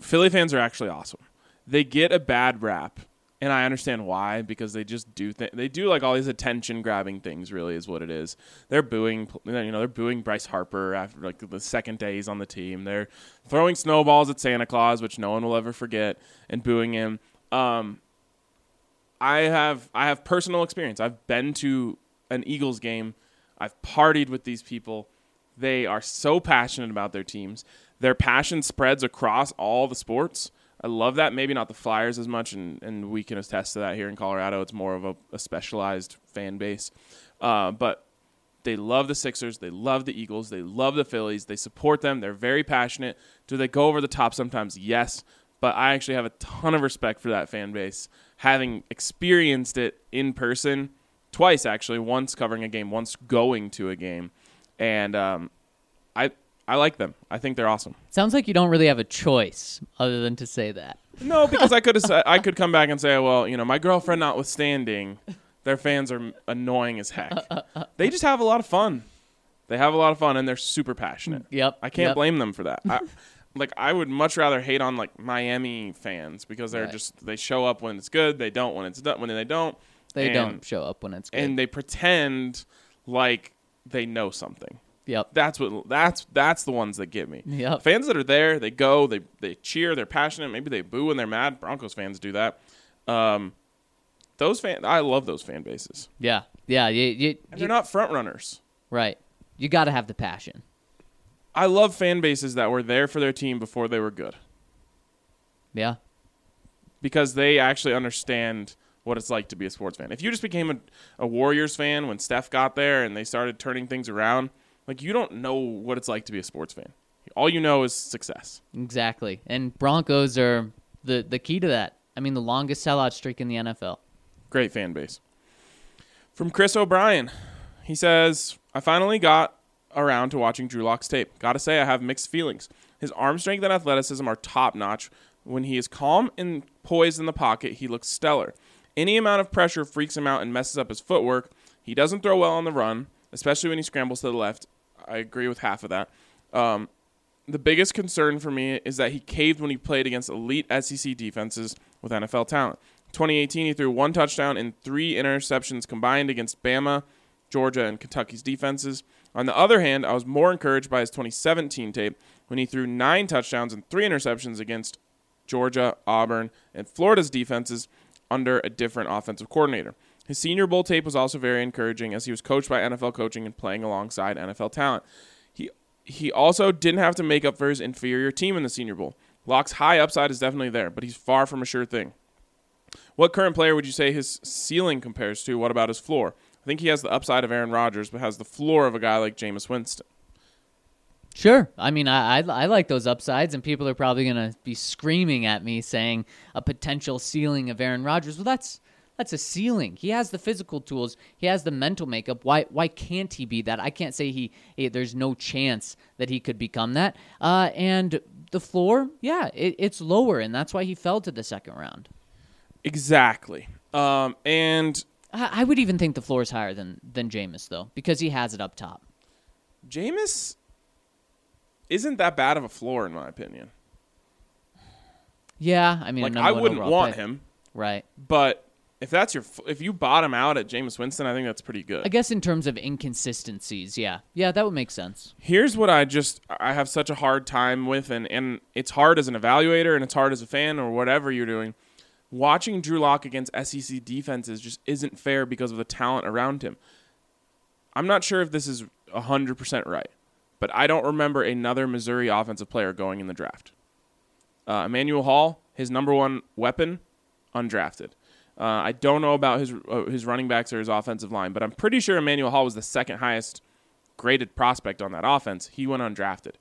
[SPEAKER 3] Philly fans are actually awesome. They get a bad rap, and I understand why because they just do th- they do like all these attention grabbing things. Really, is what it is. They're booing, you know, they're booing Bryce Harper after like the second day he's on the team. They're throwing snowballs at Santa Claus, which no one will ever forget, and booing him. Um, I have I have personal experience. I've been to an Eagles game. I've partied with these people. They are so passionate about their teams. Their passion spreads across all the sports. I love that. Maybe not the Flyers as much, and, and we can attest to that here in Colorado. It's more of a, a specialized fan base. Uh, but they love the Sixers. They love the Eagles. They love the Phillies. They support them. They're very passionate. Do they go over the top sometimes? Yes. But I actually have a ton of respect for that fan base, having experienced it in person twice, actually. Once covering a game, once going to a game. And um, I, I like them. I think they're awesome.
[SPEAKER 4] Sounds like you don't really have a choice other than to say that.
[SPEAKER 3] No, because I could I could come back and say, well, you know, my girlfriend notwithstanding, their fans are annoying as heck. They just have a lot of fun. They have a lot of fun and they're super passionate.
[SPEAKER 4] Yep.
[SPEAKER 3] I can't
[SPEAKER 4] yep.
[SPEAKER 3] blame them for that. I, like I would much rather hate on like Miami fans because they're
[SPEAKER 4] Right.
[SPEAKER 3] just they show up when it's good, they don't when it's done when they don't.
[SPEAKER 4] They
[SPEAKER 3] and,
[SPEAKER 4] don't show up when it's good.
[SPEAKER 3] and they pretend like they know something.
[SPEAKER 4] yep.
[SPEAKER 3] That's what that's that's the ones that get me.
[SPEAKER 4] Yep.
[SPEAKER 3] Fans that are there, they go, they they cheer, they're passionate. Maybe they boo when they're mad. Broncos fans do that. Um, those fan, I love those fan bases,
[SPEAKER 4] Yeah, yeah, you, you,
[SPEAKER 3] and
[SPEAKER 4] you-
[SPEAKER 3] they're not front runners.
[SPEAKER 4] right. You got to have the passion.
[SPEAKER 3] I love fan bases that were there for their team before they were good
[SPEAKER 4] Yeah,
[SPEAKER 3] because they actually understand what it's like to be a sports fan. If you just became a, a Warriors fan when Steph got there and they started turning things around, like you don't know what it's like to be a sports fan. All you know is success.
[SPEAKER 4] exactly. And Broncos are the the key to that. I mean, the longest sellout streak in the NFL.
[SPEAKER 3] Great fan base. From Chris O'Brien, he says, I finally got around to watching Drew Lock's tape. Gotta say, I have mixed feelings. His arm strength and athleticism are top notch. When he is calm and poised in the pocket, he looks stellar. Any amount of pressure freaks him out and messes up his footwork. He doesn't throw well on the run, especially when he scrambles to the left. I agree with half of that. Um, the biggest concern for me is that he caved when he played against elite SEC defenses with NFL talent. 2018, he threw one touchdown and three interceptions combined against Bama, Georgia, and Kentucky's defenses. On the other hand, I was more encouraged by his 2017 tape when he threw nine touchdowns and three interceptions against Georgia, Auburn, and Florida's defenses under a different offensive coordinator. His Senior Bowl tape was also very encouraging as he was coached by NFL coaching and playing alongside NFL talent. He he also didn't have to make up for his inferior team in the Senior Bowl. Lock's high upside is definitely there, but he's far from a sure thing. What current player would you say his ceiling compares to? What about his floor? I think he has the upside of Aaron Rodgers, but has the floor of a guy like Jameis Winston.
[SPEAKER 4] Sure. I mean, I, I I like those upsides, and people are probably going to be screaming at me saying a potential ceiling of Aaron Rodgers. Well, that's that's a ceiling. He has the physical tools. He has the mental makeup. Why why can't he be that? I can't say he. he there's no chance that he could become that. Uh, and the floor, yeah, it, it's lower, and that's why he fell to the second round.
[SPEAKER 3] Exactly. Um, and
[SPEAKER 4] I, I would even think the floor is higher than than Jameis though, because he has it up top.
[SPEAKER 3] Jameis isn't that bad of a floor, in my opinion.
[SPEAKER 4] Yeah, I mean,
[SPEAKER 3] Like I wouldn't want
[SPEAKER 4] pick.
[SPEAKER 3] him,
[SPEAKER 4] Right.
[SPEAKER 3] but if that's your if you bottom out at James Winston, I think that's pretty good.
[SPEAKER 4] I guess in terms of inconsistencies, yeah, yeah, that would make sense.
[SPEAKER 3] Here's what I just I have such a hard time with, and and it's hard as an evaluator, and it's hard as a fan or whatever you're doing. Watching Drew Lock against SEC defenses just isn't fair because of the talent around him. I'm not sure if this is hundred percent right, but I don't remember another Missouri offensive player going in the draft. Uh, Emmanuel Hall, his number one weapon, undrafted. Uh, I don't know about his uh, his running backs or his offensive line, but I'm pretty sure Emmanuel Hall was the second highest graded prospect on that offense. He went undrafted.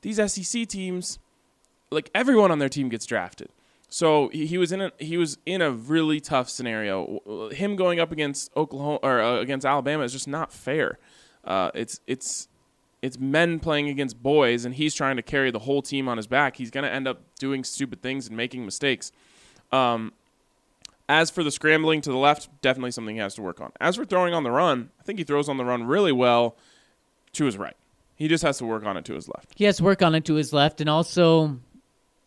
[SPEAKER 3] These SEC teams, like everyone on their team gets drafted. So he, he was in a he was in a really tough scenario. Him going up against Oklahoma or uh, against Alabama is just not fair. Uh, it's it's it's men playing against boys, and he's trying to carry the whole team on his back. He's going to end up doing stupid things and making mistakes. Um, as for the scrambling to the left, definitely something he has to work on. As for throwing on the run, I think he throws on the run really well to his right. He just has to work on it to his left.
[SPEAKER 4] He has to work on it to his left, and also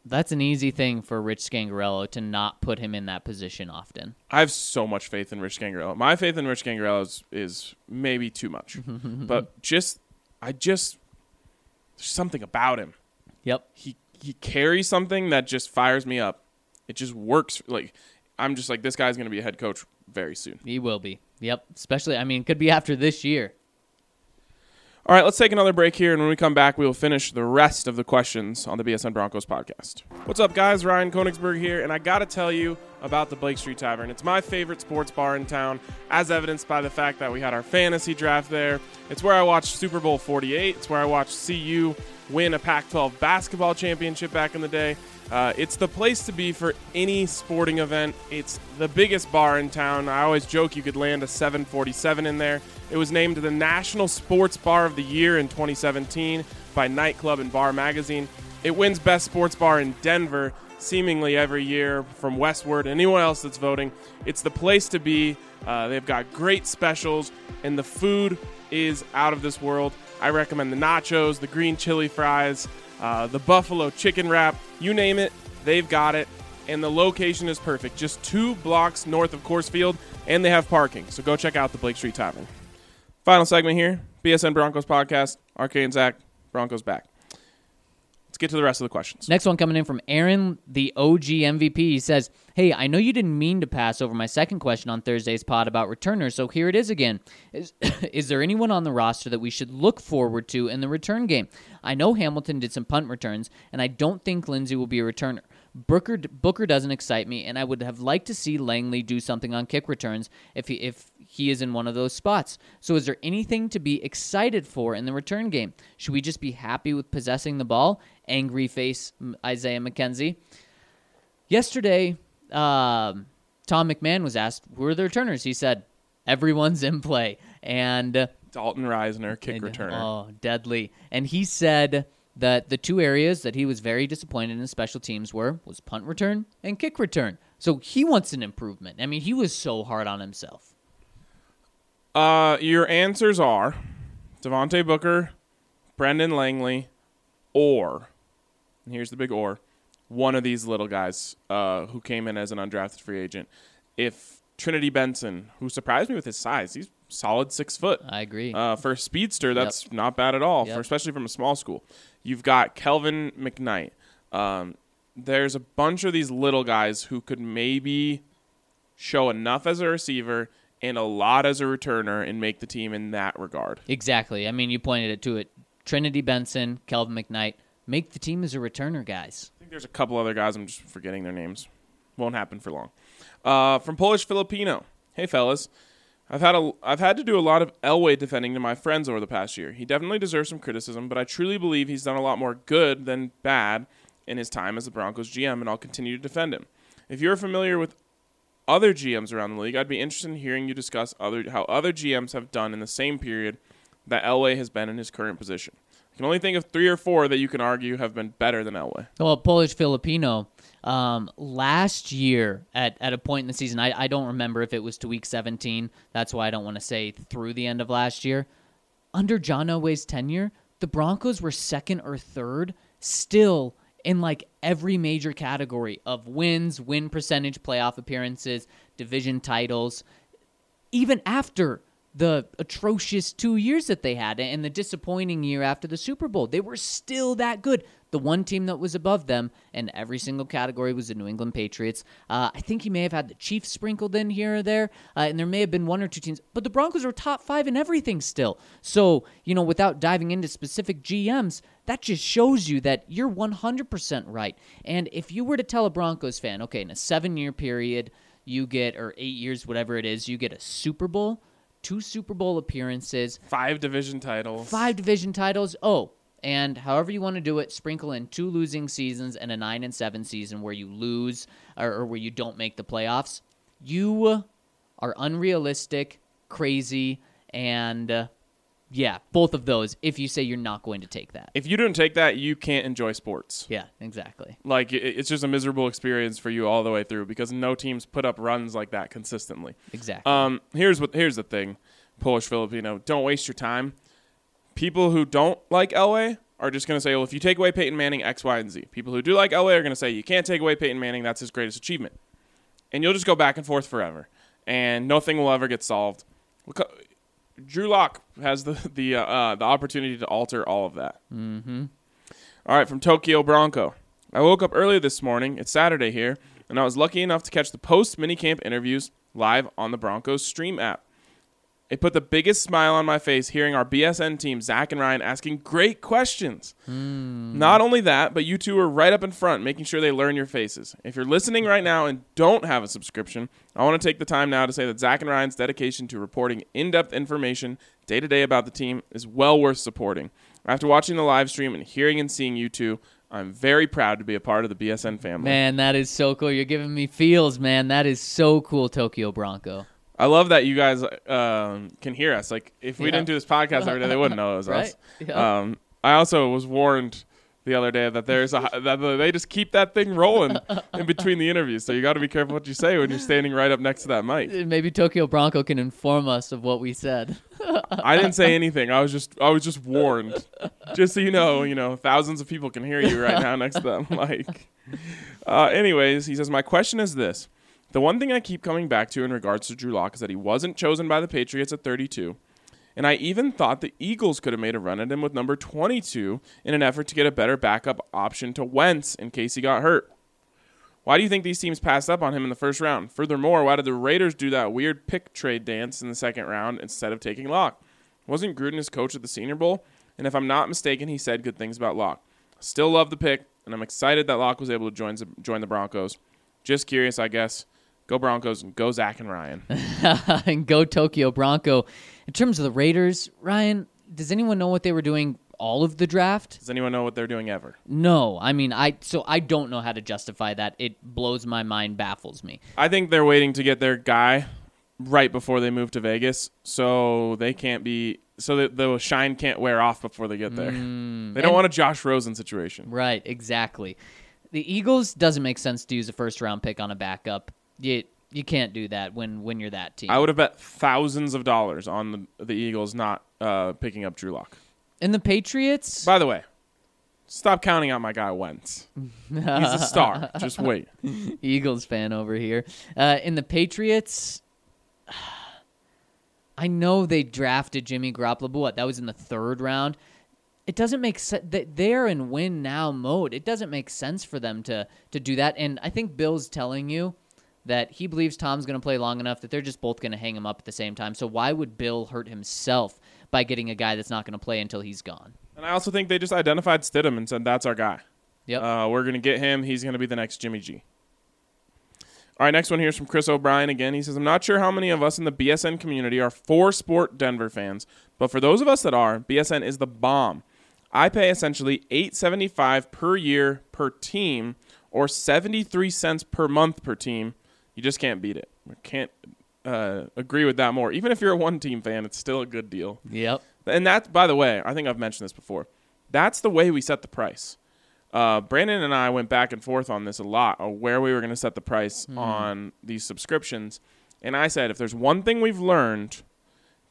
[SPEAKER 4] that's an easy thing for Rich Scangarello to not put him in that position often.
[SPEAKER 3] I have so much faith in Rich Scangarello. My faith in Rich Scangarello is, is maybe too much, but just I just there's something about him.
[SPEAKER 4] Yep.
[SPEAKER 3] He he carries something that just fires me up. It just works. Like I'm just like this guy's going to be a head coach very soon.
[SPEAKER 4] He will be. Yep. Especially, I mean, could be after this year.
[SPEAKER 3] All right, let's take another break here, and when we come back, we will finish the rest of the questions on the BSN Broncos podcast. What's up, guys? Ryan Koenigsberg here, and I got to tell you about the Blake Street Tavern. It's my favorite sports bar in town, as evidenced by the fact that we had our fantasy draft there. It's where I watched Super Bowl 48. It's where I watched CU win a Pac 12 basketball championship back in the day. Uh, it's the place to be for any sporting event. It's the biggest bar in town. I always joke you could land a 747 in there. It was named the National Sports Bar of the Year in 2017 by Nightclub and Bar Magazine. It wins Best Sports Bar in Denver seemingly every year from Westword. Anyone else that's voting, it's the place to be. Uh, they've got great specials, and the food is out of this world. I recommend the nachos, the green chili fries, uh, the buffalo chicken wrap. You name it, they've got it. And the location is perfect, just two blocks north of Coors Field, and they have parking. So go check out the Blake Street Tavern. Final segment here BSN Broncos podcast. RK and Zach, Broncos back. Let's get to the rest of the questions.
[SPEAKER 4] Next one coming in from Aaron, the OG MVP. He says, Hey, I know you didn't mean to pass over my second question on Thursday's pod about returners, so here it is again. Is, is there anyone on the roster that we should look forward to in the return game? I know Hamilton did some punt returns, and I don't think Lindsey will be a returner. Booker Booker doesn't excite me, and I would have liked to see Langley do something on kick returns if he if he is in one of those spots. So, is there anything to be excited for in the return game? Should we just be happy with possessing the ball? Angry face Isaiah McKenzie. Yesterday, um, Tom McMahon was asked, "Who are the returners?" He said, "Everyone's in play," and
[SPEAKER 3] Dalton Risner, kick
[SPEAKER 4] and-
[SPEAKER 3] returner.
[SPEAKER 4] Oh, deadly. And he said that the two areas that he was very disappointed in special teams were was punt return and kick return. So he wants an improvement. I mean, he was so hard on himself.
[SPEAKER 3] Uh, your answers are Devontae Booker, Brendan Langley, or, and here's the big or, one of these little guys uh, who came in as an undrafted free agent. If Trinity Benson, who surprised me with his size, he's solid six foot.
[SPEAKER 4] I agree.
[SPEAKER 3] Uh, for a speedster, that's not bad at all,
[SPEAKER 4] Yep.
[SPEAKER 3] for especially from a small school. You've got Kelvin McKnight. Um, there's a bunch of these little guys who could maybe show enough as a receiver and a lot as a returner and make the team in that regard.
[SPEAKER 4] exactly. I mean, you pointed it to it. Trinity Benson, Kelvin McKnight, make the team as a returner, guys.
[SPEAKER 3] I think there's a couple other guys. I'm just forgetting their names. Won't happen for long. Uh, from Polish Filipino. Hey fellas, I've had a I've had to do a lot of Elway defending to my friends over the past year. He definitely deserves some criticism, but I truly believe he's done a lot more good than bad in his time as the Broncos GM, and I'll continue to defend him. If you're familiar with other GMs around the league, I'd be interested in hearing you discuss other how other GMs have done in the same period that Elway has been in his current position. Can only think of three or four that you can argue have been better than Elway.
[SPEAKER 4] Well, Polish Filipino. Um, last year, at, at a point in the season, I, I don't remember if it was to week 17. That's why I don't want to say through the end of last year. Under John Elway's tenure, the Broncos were second or third, still in like every major category of wins, win percentage, playoff appearances, division titles even after the atrocious two years that they had and the disappointing year after the Super Bowl. They were still that good. The one team that was above them in every single category was the New England Patriots. Uh, I think he may have had the Chiefs sprinkled in here or there, uh, and there may have been one or two teams, but the Broncos are top five in everything still. So, you know, without diving into specific GMs, that just shows you that you're 100% right. And if you were to tell a Broncos fan, okay, in a seven year period, you get, or eight years, whatever it is, you get a Super Bowl, two Super Bowl appearances,
[SPEAKER 3] Five division titles.
[SPEAKER 4] five division titles. Oh, and however you want to do it, sprinkle in two losing seasons and a nine and seven season where you lose or, or where you don't make the playoffs. You are unrealistic, crazy, and uh, yeah, both of those. If you say you're not going to take that,
[SPEAKER 3] If you don't take that, you can't enjoy sports.
[SPEAKER 4] yeah, exactly.
[SPEAKER 3] Like it- it's just a miserable experience for you all the way through because no teams put up runs like that consistently.
[SPEAKER 4] Exactly.
[SPEAKER 3] Um, here's what here's the thing, Polish Filipino. Don't waste your time. People who don't like Elway are just going to say, well, if you take away Peyton Manning, X, Y, and Z. People who do like Elway are going to say, you can't take away Peyton Manning. That's his greatest achievement. And you'll just go back and forth forever, and nothing will ever get solved. Look, Drew Lock has the the uh, uh, the opportunity to alter all of that. Mm-hmm. All right, from Tokyo Bronco. I woke up early this morning. It's Saturday here, and I was lucky enough to catch the post minicamp interviews live on the Broncos Stream app. It put the biggest smile on my face hearing our BSN team, Zach and Ryan, asking great questions. Hmm. Not only that, but you two are right up in front, making sure they learn your faces. If you're listening right now and don't have a subscription, I want to take the time now to say that Zach and Ryan's dedication to reporting in depth information day to day about the team is well worth supporting. After watching the live stream and hearing and seeing you two, I'm very proud to be a part of the BSN family.
[SPEAKER 4] Man, that is so cool. You're giving me feels, man. That is so cool, Tokyo Bronco.
[SPEAKER 3] I love that you guys um, can hear us. Like, if we
[SPEAKER 4] Yeah.
[SPEAKER 3] didn't do this podcast every day, they wouldn't know it was us.
[SPEAKER 4] Yeah.
[SPEAKER 3] Um, I also was warned the other day that there's a that they just keep that thing rolling in between the interviews. So you got to be careful what you say when you're standing right up next to that mic.
[SPEAKER 4] Maybe Tokyo Bronco can inform us of what we said.
[SPEAKER 3] I didn't say anything. I was just I was just warned. Just so you know, you know, thousands of people can hear you right now next to that mic. Uh, anyways, he says my question is this: the one thing I keep coming back to in regards to Drew Lock is that he wasn't chosen by the Patriots at 32. And I even thought the Eagles could have made a run at him with number 22 in an effort to get a better backup option to Wentz in case he got hurt. Why do you think these teams passed up on him in the first round? Furthermore, why did the Raiders do that weird pick trade dance in the second round instead of taking Lock? Wasn't Gruden his coach at the Senior Bowl? And if I'm not mistaken, he said good things about Lock. Still love the pick, and I'm excited that Lock was able to join join the Broncos. Just curious, I guess. Go Broncos and go Zach and Ryan.
[SPEAKER 4] and go Tokyo Bronco. In terms of the Raiders, Ryan, does anyone know what they were doing all of the draft?
[SPEAKER 3] Does anyone know what they're doing ever?
[SPEAKER 4] No. I mean, I so I don't know how to justify that. It blows my mind, baffles me.
[SPEAKER 3] I think they're waiting to get their guy right before they move to Vegas, so they can't be so that the shine can't wear off before they get there.
[SPEAKER 4] Mm,
[SPEAKER 3] they don't want a Josh Rosen situation.
[SPEAKER 4] Right, exactly. The Eagles doesn't make sense to use a first round pick on a backup. You you can't do that when when you're that team.
[SPEAKER 3] I would have bet thousands of dollars on the, the Eagles not uh, picking up Drew Lock.
[SPEAKER 4] and the Patriots.
[SPEAKER 3] By the way, stop counting out my guy Wentz. He's a star. Just wait.
[SPEAKER 4] Eagles fan over here. Uh, in the Patriots, I know they drafted Jimmy Garoppolo. but What that was in the third round. It doesn't make sense. They're in win now mode. It doesn't make sense for them to to do that. And I think Bill's telling you that he believes Tom's going to play long enough that they're just both going to hang him up at the same time. So why would Bill hurt himself by getting a guy that's not going to play until he's gone?
[SPEAKER 3] And I also think they just identified Stidham and said, that's our guy.
[SPEAKER 4] Yep.
[SPEAKER 3] Uh, we're going to get him. He's going to be the next Jimmy G. All right, next one here is from Chris O'Brien again. He says, I'm not sure how many of us in the BSN community are for sport Denver fans, but for those of us that are, BSN is the bomb. I pay essentially 875 per year per team or 73 cents per month per team. You just can't beat it. Can't uh, agree with that more. Even if you're a one team fan, it's still a good deal.
[SPEAKER 4] yep.
[SPEAKER 3] And that, by the way, I think I've mentioned this before. That's the way we set the price. Uh, Brandon and I went back and forth on this a lot, on where we were going to set the price on these subscriptions. And I said, if there's one thing we've learned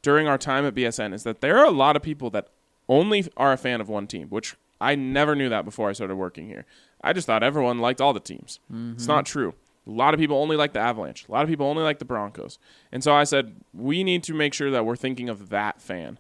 [SPEAKER 3] during our time at BSN is that there are a lot of people that only are a fan of one team, which I never knew that before I started working here. I just thought everyone liked all the teams. It's not true. A lot of people only like the Avalanche. A lot of people only like the Broncos. And so I said, we need to make sure that we're thinking of that fan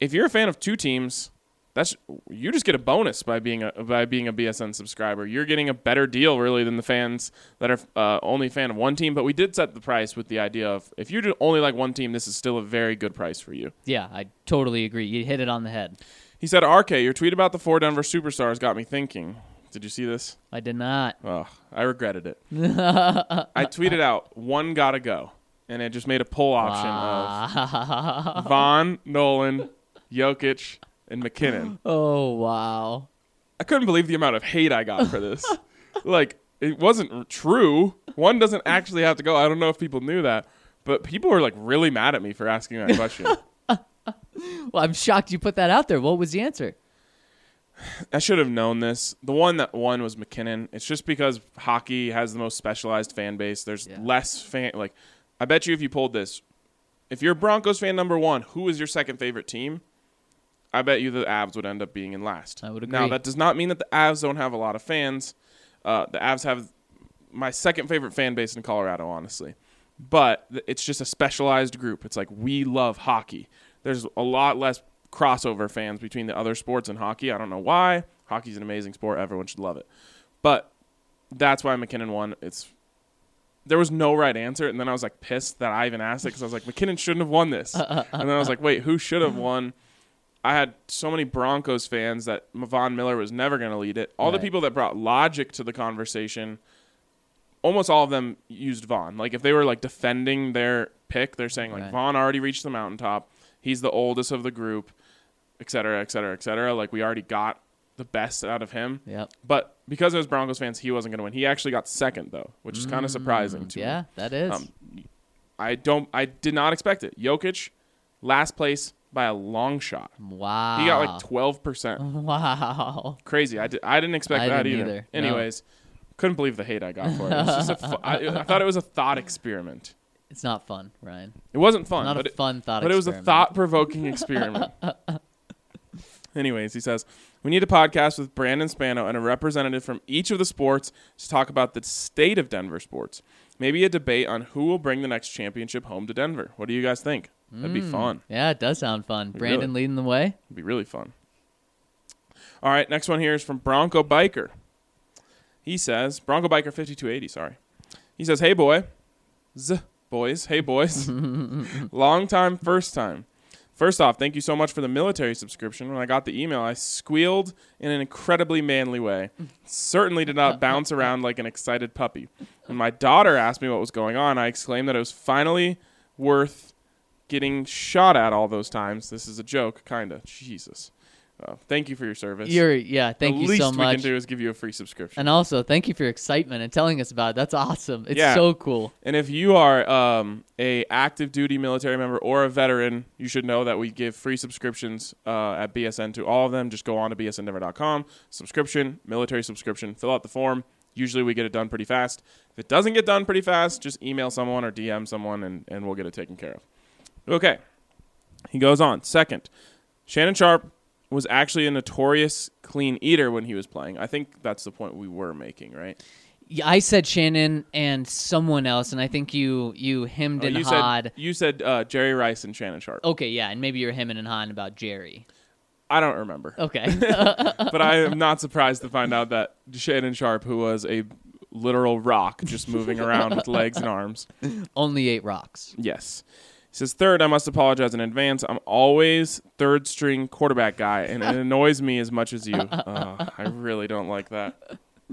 [SPEAKER 3] if you're a fan of two teams, that's you just get a bonus by being a by being a BSN subscriber. You're getting a better deal really than the fans that are uh, only a fan of one team. But we did set the price with the idea of if you only like one team, this is still a very good price for you.
[SPEAKER 4] Yeah, I totally agree. You hit it on the head.
[SPEAKER 3] He said, "RK, your tweet about the four Denver superstars got me thinking. Did you see this?
[SPEAKER 4] I did not.
[SPEAKER 3] Oh, I regretted it. I tweeted out one gotta go, and it just made a poll option of Von, Nolan, Jokic, and MacKinnon.
[SPEAKER 4] Oh wow.
[SPEAKER 3] I couldn't believe the amount of hate I got for this. like, it wasn't true. One doesn't actually have to go. I don't know if people knew that, but people were like really mad at me for asking that question.
[SPEAKER 4] Well, I'm shocked you put that out there. What was the answer?
[SPEAKER 3] I should have known this. The one that won was MacKinnon. It's just because hockey has the most specialized fan base. There's
[SPEAKER 4] Yeah.
[SPEAKER 3] less fan. Like, I bet you if you pulled this, if you're Broncos fan number one, who is your second favorite team? I bet you the Avs would end up being in last.
[SPEAKER 4] I would agree.
[SPEAKER 3] Now that does not mean that the Avs don't have a lot of fans. Uh, the Avs have my second favorite fan base in Colorado, honestly. But it's just a specialized group. It's like we love hockey. There's a lot less crossover fans between the other sports and hockey. I don't know why. Hockey's an amazing sport. Everyone should love it. But that's why MacKinnon won. It's there was no right answer, and then I was like pissed that I even asked it because I was like MacKinnon shouldn't have won this, uh, uh, uh, and then I was like, wait, who should have won? I had so many Broncos fans that Von Miller was never going to lead it. All the people that brought logic to the conversation, almost all of them used Von. Like if they were like defending their pick, they're saying like
[SPEAKER 4] Right.
[SPEAKER 3] Von already reached the mountaintop. He's the oldest of the group, et cetera, et cetera, et cetera. Like we already got the best out of him.
[SPEAKER 4] Yep.
[SPEAKER 3] But because it was Broncos fans, he wasn't going to win. He actually got second though, which is kind of surprising to me.
[SPEAKER 4] Yeah, that is.
[SPEAKER 3] Um, I don't. I did not expect it. Jokic, last place by a long shot.
[SPEAKER 4] wow.
[SPEAKER 3] He got like twelve percent.
[SPEAKER 4] Wow.
[SPEAKER 3] Crazy. I, did, I didn't expect
[SPEAKER 4] I
[SPEAKER 3] that
[SPEAKER 4] didn't
[SPEAKER 3] either.
[SPEAKER 4] either. No.
[SPEAKER 3] Anyways, couldn't believe the hate I got for it. it was just a fu- I, I thought it was a thought experiment.
[SPEAKER 4] It's not fun, Ryan.
[SPEAKER 3] It wasn't fun,
[SPEAKER 4] Not
[SPEAKER 3] but
[SPEAKER 4] a
[SPEAKER 3] it,
[SPEAKER 4] fun thought
[SPEAKER 3] but it was a thought-provoking experiment. Anyways, he says we need a podcast with Brandon Spano and a representative from each of the sports to talk about the state of Denver sports. Maybe a debate on who will bring the next championship home to Denver. What do you guys think? That'd be hmm. fun.
[SPEAKER 4] Yeah, it does sound fun. Brandon
[SPEAKER 3] Really?
[SPEAKER 4] leading the way.
[SPEAKER 3] It'd be really fun. All right, next one here is from Bronco Biker. He says, Bronco Biker 5280, sorry. He says, Hey boy. Z boys. Hey boys. Long time, first time. First off, thank you so much for the military subscription. When I got the email, I squealed in an incredibly manly way. Certainly did not bounce around like an excited puppy. When my daughter asked me what was going on, I exclaimed that it was finally worth getting shot at all those times. This is a joke, kinda. Jesus. Uh, thank you for your service.
[SPEAKER 4] You're yeah. Thank
[SPEAKER 3] the
[SPEAKER 4] you
[SPEAKER 3] least we can do is give you a free subscription.
[SPEAKER 4] And also, thank you for your excitement and telling us about it. That's awesome. It's
[SPEAKER 3] Yeah.
[SPEAKER 4] so cool.
[SPEAKER 3] And if you are um, a active duty military member or a veteran, you should know that we give free subscriptions uh, at BSN to all of them. Just go on to bsndenver.com, subscription, military subscription, fill out the form. Usually we get it done pretty fast. If it doesn't get done pretty fast, just email someone or DM someone and, and we'll get it taken care of. Okay. He goes on. Second, Shannon Sharpe was actually a notorious clean eater when he was playing. I think that's the point we were making, right?
[SPEAKER 4] Yeah, I said Shannon and someone else, and I think you you hemmed
[SPEAKER 3] Oh,
[SPEAKER 4] and
[SPEAKER 3] you
[SPEAKER 4] hawed.
[SPEAKER 3] said you said uh, Jerry Rice and Shannon Sharpe.
[SPEAKER 4] Okay, yeah, and maybe you're hemming and hawing about Jerry.
[SPEAKER 3] I don't remember,
[SPEAKER 4] Okay,
[SPEAKER 3] but I am not surprised to find out that Shannon Sharpe, who was a literal rock, just moving around with legs and arms.
[SPEAKER 4] only ate rocks.
[SPEAKER 3] Yes. He says, third, I must apologize in advance. I'm always third string quarterback guy, and it annoys me as much as you. Uh, I really don't like that.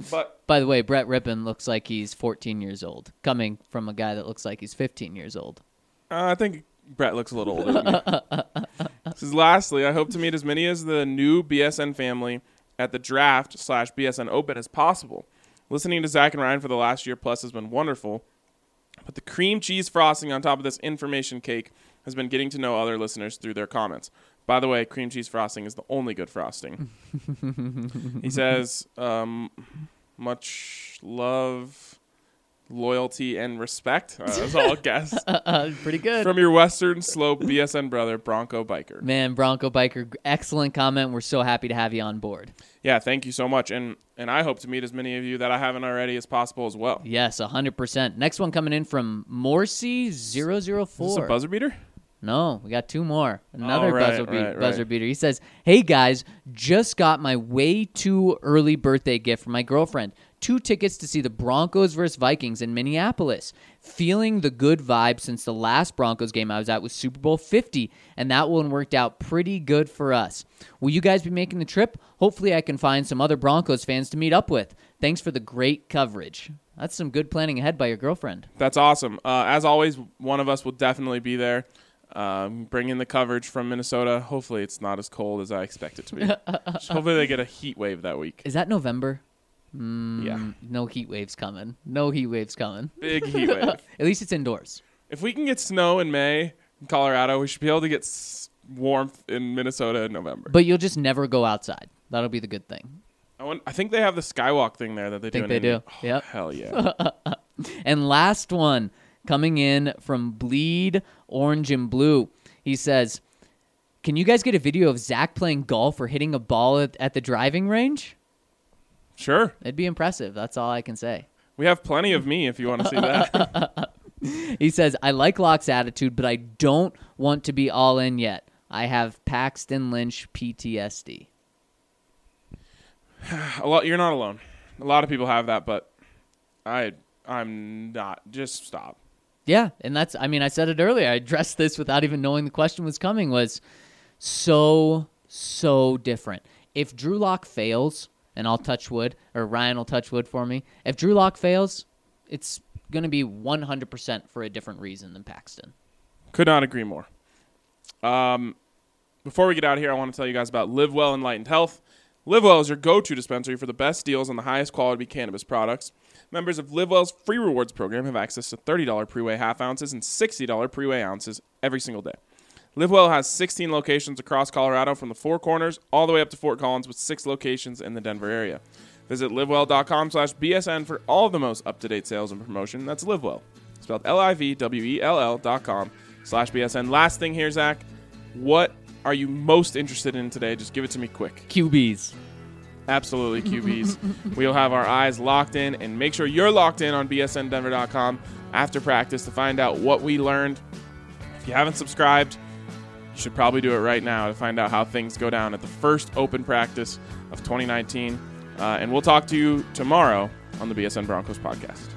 [SPEAKER 3] But
[SPEAKER 4] By the way, Brett Rypien looks like he's 14 years old, coming from a guy that looks like he's 15 years old.
[SPEAKER 3] Uh, I think Brett looks a little older than me. this is lastly, I hope to meet as many as the new BSN family at the draft slash BSN Open as possible. Listening to Zach and Ryan for the last year plus has been wonderful, but the cream cheese frosting on top of this information cake has been getting to know other listeners through their comments. By the way, cream cheese frosting is the only good frosting. he says, um, much love, loyalty, and respect. Uh, that's all guess.
[SPEAKER 4] Uh, pretty good.
[SPEAKER 3] From your Western Slope BSN brother, Bronco Biker.
[SPEAKER 4] Man, Bronco Biker, excellent comment. We're so happy to have you on board.
[SPEAKER 3] Yeah, thank you so much. And and I hope to meet as many of you that I haven't already as possible as well.
[SPEAKER 4] Yes, 100%. Next one coming in from Morsi004.
[SPEAKER 3] Is this a buzzer beater?
[SPEAKER 4] No, we got two more. Another
[SPEAKER 3] Oh, right,
[SPEAKER 4] buzzer, beat,
[SPEAKER 3] right,
[SPEAKER 4] buzzer
[SPEAKER 3] right.
[SPEAKER 4] beater. He says, "Hey guys, just got my way too early birthday gift from my girlfriend. Two tickets to see the Broncos versus Vikings in Minneapolis. Feeling the good vibe since the last Broncos game I was at was Super Bowl 50, and that one worked out pretty good for us. Will you guys be making the trip? Hopefully, I can find some other Broncos fans to meet up with. Thanks for the great coverage. That's some good planning ahead by your girlfriend.
[SPEAKER 3] That's awesome. Uh, as always, one of us will definitely be there. Um, bring in the coverage from Minnesota. Hopefully, it's not as cold as I expect it to be. Hopefully, they get a heat wave that week.
[SPEAKER 4] Is that November? Mm,
[SPEAKER 3] Yeah,
[SPEAKER 4] No heat waves coming. No heat waves coming.
[SPEAKER 3] big heat wave.
[SPEAKER 4] At least it's indoors.
[SPEAKER 3] If we can get snow in May in Colorado, we should be able to get s- warmth in Minnesota in November.
[SPEAKER 4] But you'll just never go outside. That'll be the good thing.
[SPEAKER 3] I, want, I think they have the skywalk thing there that they
[SPEAKER 4] Think
[SPEAKER 3] do.
[SPEAKER 4] they
[SPEAKER 3] in
[SPEAKER 4] do.
[SPEAKER 3] Oh,
[SPEAKER 4] Yep.
[SPEAKER 3] Hell yeah.
[SPEAKER 4] And last one coming in from Bleed Orange and Blue. He says, Can you guys get a video of Zach playing golf or hitting a ball at, at the driving range?
[SPEAKER 3] Sure.
[SPEAKER 4] It'd be impressive. That's all I can say.
[SPEAKER 3] We have plenty of me if you want to see that.
[SPEAKER 4] He says, I like Lock's attitude, but I don't want to be all in yet. I have Paxton Lynch PTSD.
[SPEAKER 3] a lot. You're not alone. A lot of people have that, but I I'm not. Just stop.
[SPEAKER 4] Yeah, and that's I mean I said it earlier. I addressed this without even knowing the question was coming was so so different. If Drew Lock fails, and I'll touch wood or Ryan will touch wood for me. If Drew Lock fails, it's going to be 100% for a different reason than Paxton.
[SPEAKER 3] Could not agree more. Um, before we get out of here, I want to tell you guys about LivWell Enlightened Health. LivWell is your go-to dispensary for the best deals on the highest quality cannabis products. Members of LivWell's free rewards program have access to $30 pre-weigh half ounces and $60 pre-weigh ounces every single day. LivWell has 16 locations across Colorado from the Four Corners all the way up to Fort Collins with six locations in the Denver area. Visit livwell.com slash BSN for all the most up-to-date sales and promotion. That's LivWell. Spelled L-I-V-W-E-L-L dot com slash BSN. Last thing here, Zach. What are you most interested in today? Just give it to me quick.
[SPEAKER 4] QBs.
[SPEAKER 3] Absolutely, QBs. we'll have our eyes locked in and make sure you're locked in on bsndenver.com after practice to find out what we learned If you haven't subscribed, should probably do it right now to find out how things go down at the first open practice of 2019. Uh, and we'll talk to you tomorrow on the BSN Broncos podcast.